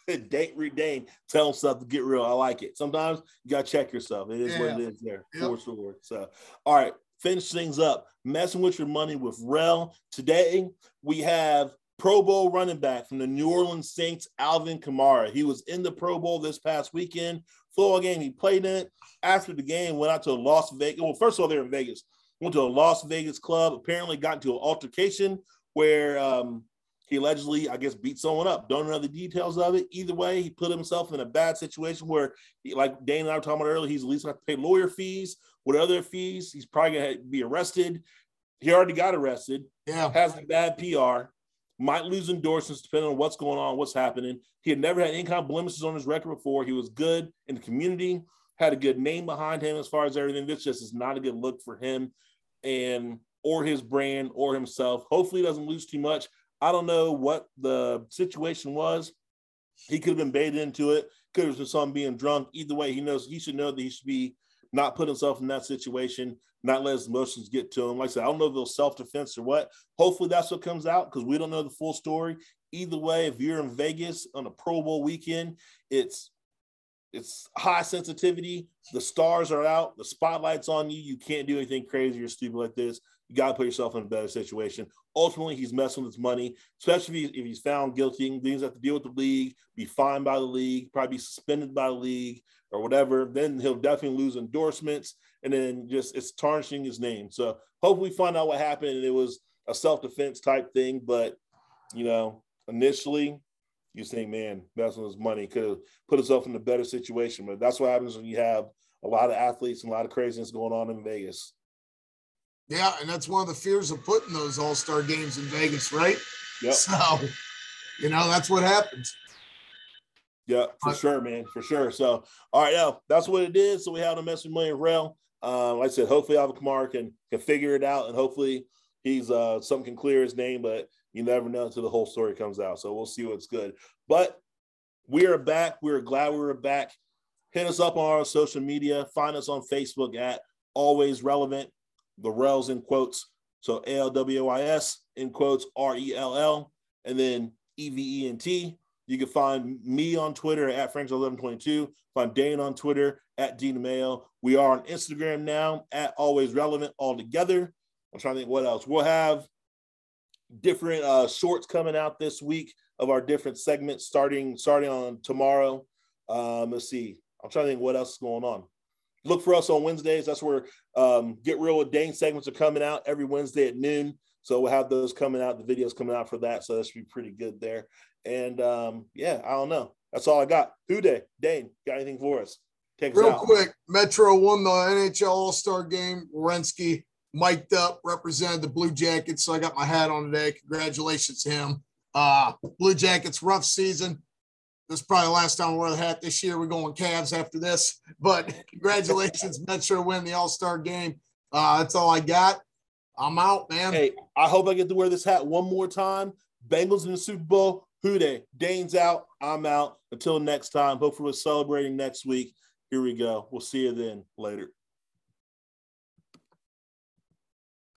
Date Dane. Tell him stuff to get real. I like it. Sometimes you gotta check yourself. It is what it is there yep. for sure. So all right, finish things up. Messing with your money with Rel. Today we have Pro Bowl running back from the New Orleans Saints, Alvin Kamara. He was in the Pro Bowl this past weekend. Football game, he played in it. After the game, went out to a Las Vegas. Well, first of all, they're in Vegas. Went to a Las Vegas club. Apparently, got into an altercation where um, he allegedly, I guess, beat someone up. Don't know the details of it. Either way, he put himself in a bad situation where, he, like Dane and I were talking about earlier, he's at least going to have to pay lawyer fees. What other fees? He's probably going to be arrested. He already got arrested. Yeah. Has bad PR. Might lose endorsements depending on what's going on, what's happening. He had never had any kind of blemishes on his record before. He was good in the community, had a good name behind him as far as everything. This just is not a good look for him and or his brand or himself. Hopefully, he doesn't lose too much. I don't know what the situation was. He could have been baited into it. Could have been some being drunk. Either way, he knows he should know that he should be not put himself in that situation, not let his emotions get to him. Like I said, I don't know if it was self defense or what. Hopefully, that's what comes out because we don't know the full story. Either way, if you're in Vegas on a Pro Bowl weekend, it's it's high sensitivity. The stars are out. The spotlight's on you. You can't do anything crazy or stupid like this. You got to put yourself in a better situation. ultimately he's messing with his money, especially if, he, if he's found guilty. Things have to deal with the league, be fined by the league, probably be suspended by the league or whatever. Then he'll definitely lose endorsements, and then just it's tarnishing his name. So hopefully, find out what happened. And it was a self defense type thing, but you know, initially you think, man, messing with his money could have put himself in a better situation. But that's what happens when you have a lot of athletes and a lot of craziness going on in Vegas. Yeah, and that's one of the fears of putting those All Star games in Vegas, right? Yep. So, you know, that's what happens. Yeah, for but, sure, man, for sure. So, all right, now that's what it is. So we have the message million rail. Um, like I said, hopefully Alvin Kamara can can figure it out, and hopefully he's uh something can clear his name. But you never know until the whole story comes out. So we'll see what's good. But we are back. We are glad we are back. Hit us up on our social media. Find us on Facebook at Always Relevant. The Rels in quotes. So A L W I S in quotes R E L L, and then E V E N T. You can find me on Twitter at Franks1122. Find Dane on Twitter at Dean Mayo. We are on Instagram now at Always Relevant all together. I'm trying to think what else. We'll have different uh, shorts coming out this week of our different segments starting starting on tomorrow. Um, let's see. I'm trying to think what else is going on. Look for us on Wednesdays. That's where um, Get Real with Dane segments are coming out every Wednesday at noon. So we'll have those coming out, the videos coming out for that. So that should be pretty good there. And um, yeah, I don't know. That's all I got. Who Dey? Dane, got anything for us? Take Real quick, Metro won the NHL All Star game. Werenski mic'd up, represented the Blue Jackets. So I got my hat on today. Congratulations to him. Uh, Blue Jackets, rough season. This is probably the last time I wear the hat this year. We're going Cavs after this. But congratulations, Metro win the All Star game. Uh, that's all I got. I'm out, man. Hey, I hope I get to wear this hat one more time. Bengals in the Super Bowl. Who Dey? Dane's out. I'm out. Until next time. Hopefully, we're celebrating next week. Here we go. We'll see you then. Later.